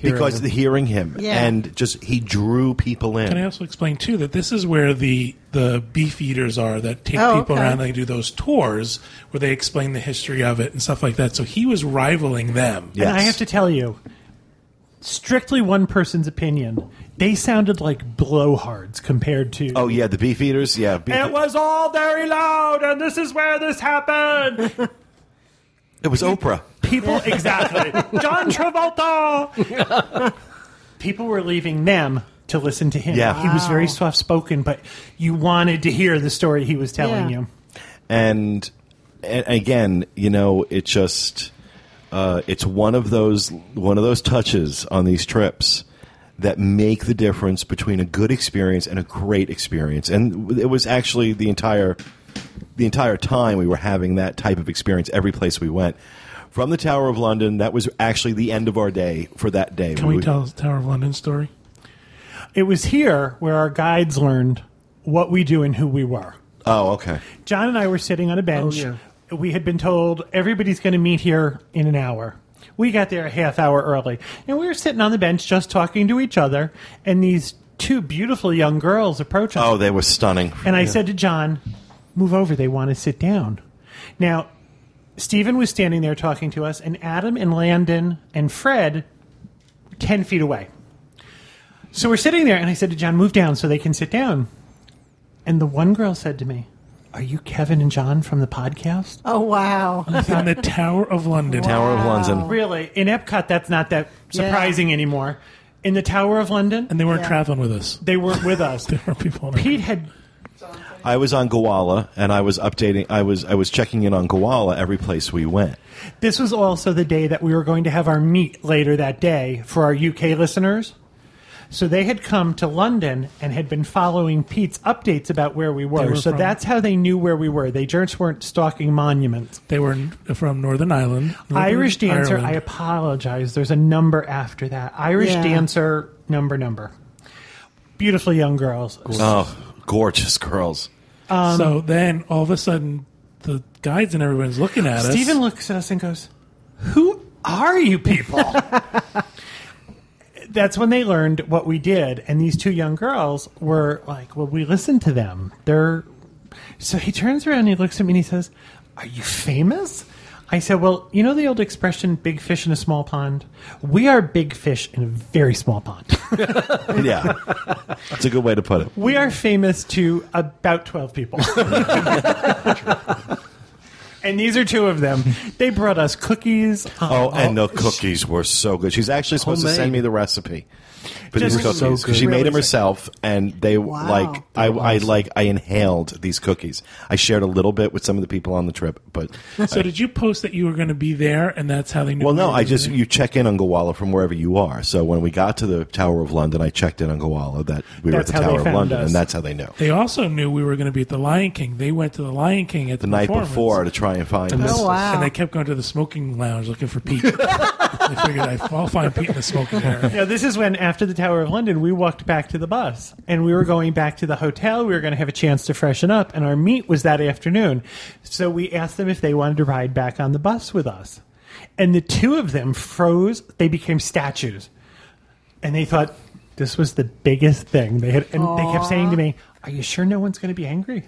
A: Passersby because of the hearing him.
G: Yeah.
A: And just he drew people in.
B: Can I also explain too that this is where the the beef eaters are that take
G: Oh,
B: people
G: okay.
B: around. They do those tours where they explain the history of it and stuff like that. So he was rivaling them.
A: Yes.
D: And I have to tell you, strictly one person's opinion, they sounded like blowhards compared to.
A: Oh yeah, the beef eaters. Yeah, beef,
D: It was all very loud, and this is where this happened.
A: it was Oprah.
D: People, exactly. John Travolta. People were leaving them to listen to him.
A: Yeah.
D: He was very soft spoken, but you wanted to hear the story he was telling
G: Yeah.
D: you.
A: and, and again, you know, it just uh, it's one of those one of those touches on these trips that make the difference between a good experience and a great experience. And it was actually the entire the entire time we were having that type of experience every place we went. From the Tower of London, that was actually the end of our day for that day.
B: Can we tell the Tower of London story?
D: It was here where our guides learned what we do and who we were.
A: Oh, okay.
D: John and I were sitting on a bench.
E: Oh,
D: We had been told everybody's going to meet here in an hour. We got there a half hour early. And we were sitting on the bench just talking to each other. And these two beautiful young girls approach us.
A: Oh, they were stunning.
D: And I said to John, move over. They want to sit down. Now, Stephen was standing there talking to us, and Adam and Landon and Fred 10 feet away. So we're sitting there, and I said to John, move down so they can sit down. And the one girl said to me, Are you Kevin and John from the podcast?
G: Oh wow!
B: In the Tower of London.
A: Tower of London.
D: Really? In Epcot, that's not that surprising anymore. In the Tower of London,
B: And they weren't
G: Yeah.
B: traveling with us.
D: they weren't with us.
B: There were people. On our-
D: Pete had
A: I was on Gowalla, and I was updating. I was I was checking in on Gowalla every place we went.
D: This was also the day that we were going to have our meet later that day for our UK listeners. So they had come to London and had been following Pete's updates about where we were.
B: were
D: so
B: from-
D: that's how they knew where we were. They just weren't stalking monuments.
B: They were from Northern Ireland. Northern
D: Irish dancer, I apologize. There's a number after that. Irish
G: Yeah.
D: dancer, number, number. Beautiful young girls.
A: Oh, gorgeous girls.
B: Um, so then all of a sudden, the guides and everyone's looking at us.
D: Stephen looks at us and goes, Who are you people? That's when they learned what we did. And these two young girls were like, Well, we listened to them. They're. So he turns around and he looks at me and he says, Are you famous? I said, Well, you know the old expression, big fish in a small pond? We are big fish in a very small pond.
A: Yeah, that's a good way to put it.
D: we are famous to about 12 people. and these are two of them. They brought us cookies.
A: Oh, and oh, the cookies were so good. She's actually supposed to send me the recipe for these
D: Just
A: cookies
E: so
A: 'cause
E: good.
A: she made them herself, and they
G: Wow.
A: like I, I like I inhaled these cookies. I shared a little bit with some of the people on the trip, but
B: So did you post that you were going to be there, and that's how they knew?
A: well, no, I just
B: there?
A: you check in on Gowalla from wherever you are. So when we got to the Tower of London, I checked in on Gowalla that we
D: That's
A: were at the Tower of London,
D: us.
A: and that's how they knew.
B: They also knew we were going to be at the Lion King. They went to the Lion King at the,
A: The night before to try and find
B: And,
A: us.
G: Oh, wow.
B: and they kept going to the smoking lounge looking for Pete. they figured I'll find Pete in the smoking area.
D: Yeah, this is when after the Tower of London, we walked back to the bus, and we were going back to the hotel. We were going to have a chance to freshen up, and our meet was that afternoon. So we asked them if they wanted to ride back on the bus with us, and the two of them froze. They became statues, and they thought this was the biggest thing they had. And they kept saying to me, "Are you sure no one's going to be angry?"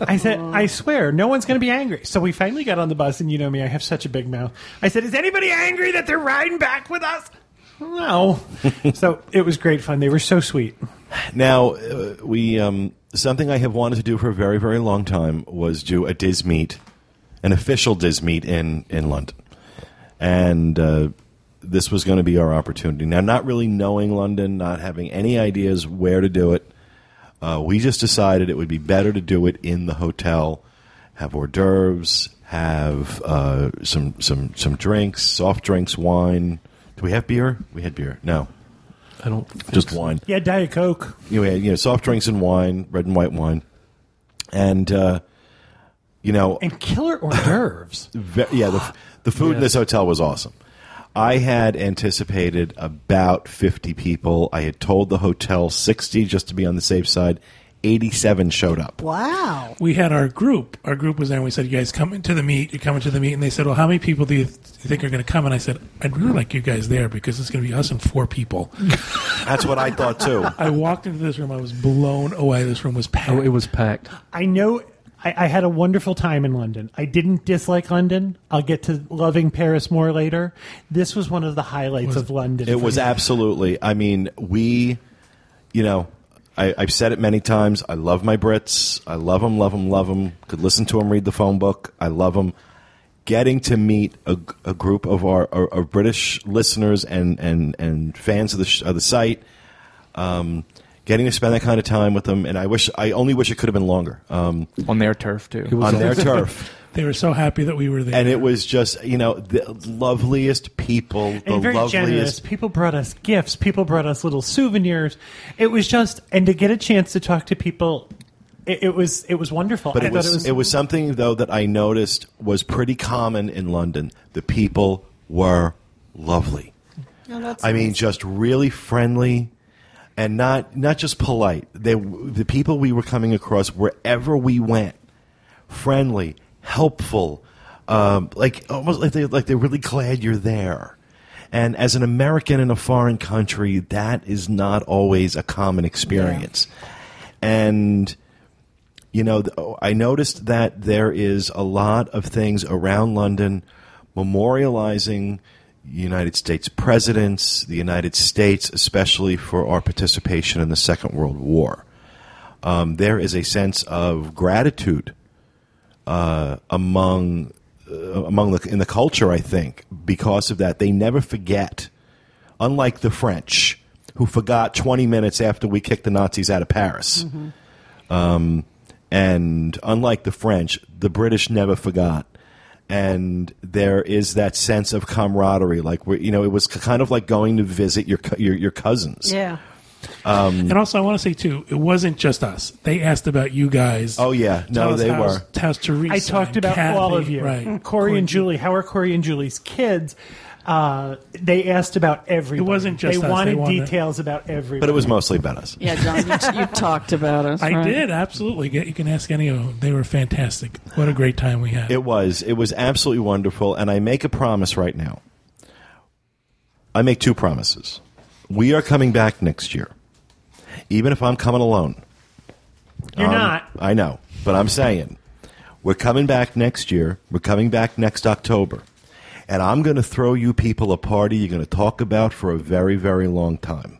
D: I said, "I swear, no one's going to be angry." So we finally got on the bus, and you know me, I have such a big mouth. I said, "Is anybody angry that they're riding back with us?" No. so it was great fun. They were so sweet.
A: Now, uh, we um, something I have wanted to do for a very, very long time was do a DIS meet, an official DIS meet in in London, and uh, this was going to be our opportunity. Now, not really knowing London, not having any ideas where to do it, uh, we just decided it would be better to do it in the hotel, have hors d'oeuvres, have uh, some some some drinks, soft drinks, wine. Do we have beer? We had beer. No,
E: I don't think
A: just
E: so.
A: wine
D: Yeah, Diet Coke.
A: you know, we had, you know, soft drinks and wine, red and white wine, and uh, you know,
D: And killer hors d'oeuvres.
A: yeah, the, the food in this hotel was awesome. I had anticipated about fifty people. I had told the hotel sixty just to be on the safe side. Eighty-seven showed up.
G: Wow.
B: We had our group. Our group was there, and we said, "You guys come into the meet. You're coming to the meet." And they said, "Well, how many people do you, th- you think are going to come?" And I said, "I'd really like you guys there because it's going to be us and four people."
A: That's what I thought too.
B: I walked into this room. I was blown away. This room was packed.
E: Oh, it was packed.
D: I know I, I had a wonderful time in London. I didn't dislike London. I'll get to loving Paris more later. This was one of the highlights of London.
A: It was
D: me.
A: absolutely. I mean, we, you know, I, I've said it many times. I love my Brits. I love them, love them, love them. Could listen to them read the phone book. I love them. Getting to meet a, a group of our, our, our British listeners and, and, and fans of the, sh- of the site, um, getting to spend that kind of time with them, and I wish I only wish it could have been longer um,
F: on their turf too.
A: On their turf.
B: They were so happy that we were there.
A: And it was just, you know, the loveliest people, the
D: and very
A: loveliest
D: generous. People brought us gifts. People brought us little souvenirs. It was just, and to get a chance to talk to people It, it was it was wonderful.
A: But
D: I
A: it was,
D: it was
A: it was something though that I noticed was pretty common in London. The people were lovely.
G: Oh, that's
A: I mean, just really friendly, and not not just polite. They the people we were coming across wherever we went, friendly, helpful, um, like almost like they like they're really glad you're there. And as an American in a foreign country, that is not always a common experience. And you know, oh, I noticed that there is a lot of things around London memorializing United States presidents, the United States, especially for our participation in the Second World War. Um, there is a sense of gratitude uh, among uh, among the in the culture. I think because of that, they never forget. Unlike the French, who forgot 20 minutes after we kicked the Nazis out of Paris. Um, and unlike the French, the British never forgot. And there is that sense of camaraderie, like you know, it was kind of like going to visit your your, your cousins.
G: yeah.
B: And also, I want to say too, it wasn't just us. They asked about you guys.
A: Oh yeah, no, they
B: how's-
A: were.
B: How's Teresa?
D: I talked about
B: Kathy,
D: all of you.
B: Right.
D: Corey and Julie. How are Corey and Julie's kids? Uh, they asked about everybody.
B: It wasn't just
D: They
B: us.
D: wanted
B: They wanted-
D: details about everybody.
A: But it was mostly about us.
C: Yeah, John, you, you talked about us.
B: I
C: right?
B: did absolutely. You can ask any of them. They were fantastic. What a great time we had.
A: It was. It was absolutely wonderful. And I make a promise right now. I make two promises. We are coming back next year, even if I'm coming alone.
D: You're
A: Um,
D: not.
A: I know, but I'm saying we're coming back next year. We're coming back next October. And I'm going to throw you people a party you're going to talk about for a very, very long time.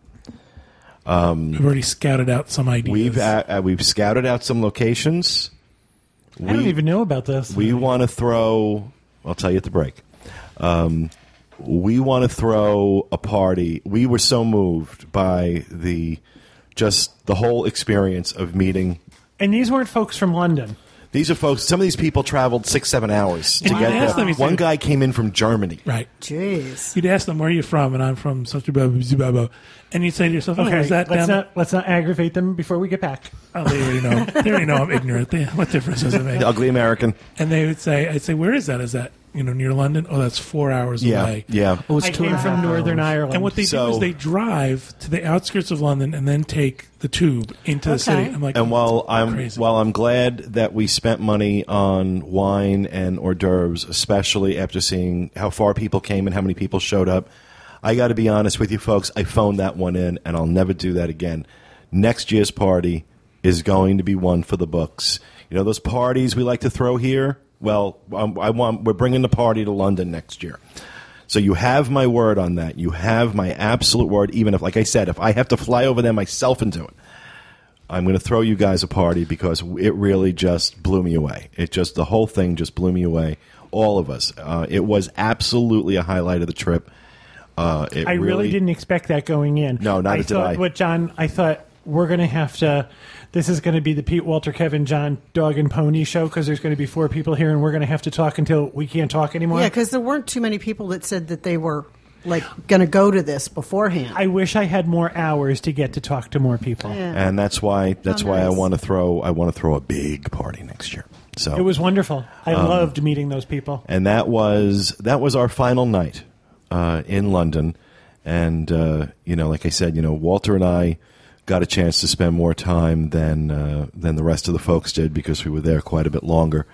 B: We've already scouted out some ideas.
A: We've uh, uh, we've scouted out some locations.
D: I don't even know about this.
A: We want to throw. I'll tell you at the break. Um, we want to throw a party. We were so moved by the just the whole experience of meeting.
D: and these weren't folks from London.
A: These are folks. Some of these people traveled six, seven hours to
B: Wow.
A: get
B: Ask them
A: there. One
B: they-
A: guy came in from Germany.
B: right.
G: Jeez.
B: You'd ask them where you're from, and I'm from such a blah, blah, blah, blah, blah. and you'd say to yourself, "Oh,
D: Okay,
B: is that
D: let's
B: down?"
D: not let's not aggravate them before we get back.
B: Oh, they already know. They already know I'm ignorant. They, what difference does it make?
A: The ugly American.
B: And they would say, "I'd say, where is that? Is that you know near London? Oh, that's four hours
A: Yeah,
B: away."
A: yeah.
E: Oh, it's
D: I
E: two
D: came from
E: half
D: Northern
E: hours.
D: Ireland.
B: And what they
A: So-
B: do is they drive to the outskirts of London and then take the tube into the city. I'm like,
A: And oh, while I'm
B: crazy.
A: while I'm glad that we spent money on wine and hors d'oeuvres, especially after seeing how far people came and how many people showed up, I got to be honest with you folks. I phoned that one in, and I'll never do that again. Next year's party is going to be one for the books. You know those parties we like to throw here. Well, um, I want we're bringing the party to London next year. So you have my word on that. You have my absolute word. Even if, like I said, if I have to fly over there myself and do it, I'm going to throw you guys a party because it really just blew me away. It just the whole thing just blew me away. All of us. Uh, it was absolutely a highlight of the trip. Uh, it
D: I really, didn't expect that going in.
A: No, neither
D: I
A: did
D: thought,
A: I.
D: What John? I thought we're going to have to. This is going to be the Pete Walter, Kevin, John, Dog and Pony show because there's going to be four people here, and we're going to have to talk until we can't talk anymore.
G: Yeah, because there weren't too many people that said that they were like going to go to this beforehand.
D: I wish I had more hours to get to talk to more people.
G: Yeah.
A: and that's why that's
G: Oh,
A: why I want to throw I want to throw a big party next year. So
D: It was wonderful. I
A: Um,
D: loved meeting those people.
A: and that was that was our final night uh, in London. And uh, you know, like I said, you know, Walter and I got a chance to spend more time than uh, than the rest of the folks did because we were there quite a bit longer.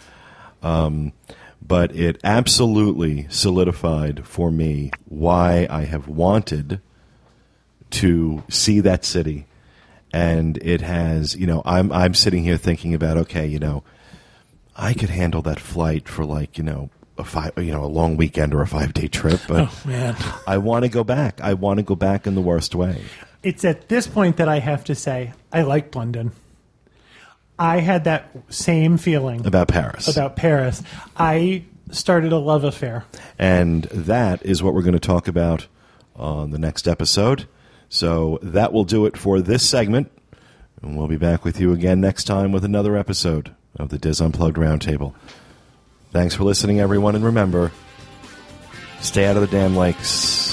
A: Um, but it absolutely solidified for me why I have wanted to see that city. And it has, you know, I'm I'm sitting here thinking about, okay, you know, I could handle that flight for like you know a five you know a long weekend or a five day trip, but
B: oh man,
A: I want to go back. I want to go back in the worst way.
D: It's at this point that I have to say I liked London. I had that same feeling
A: About Paris,
D: about Paris. I started a love affair.
A: and that is what we're going to talk about on the next episode. So that will do it for this segment, and we'll be back with you again next time with another episode of the DIS Unplugged Roundtable. Thanks for listening, everyone, and remember, stay out of the damn lakes.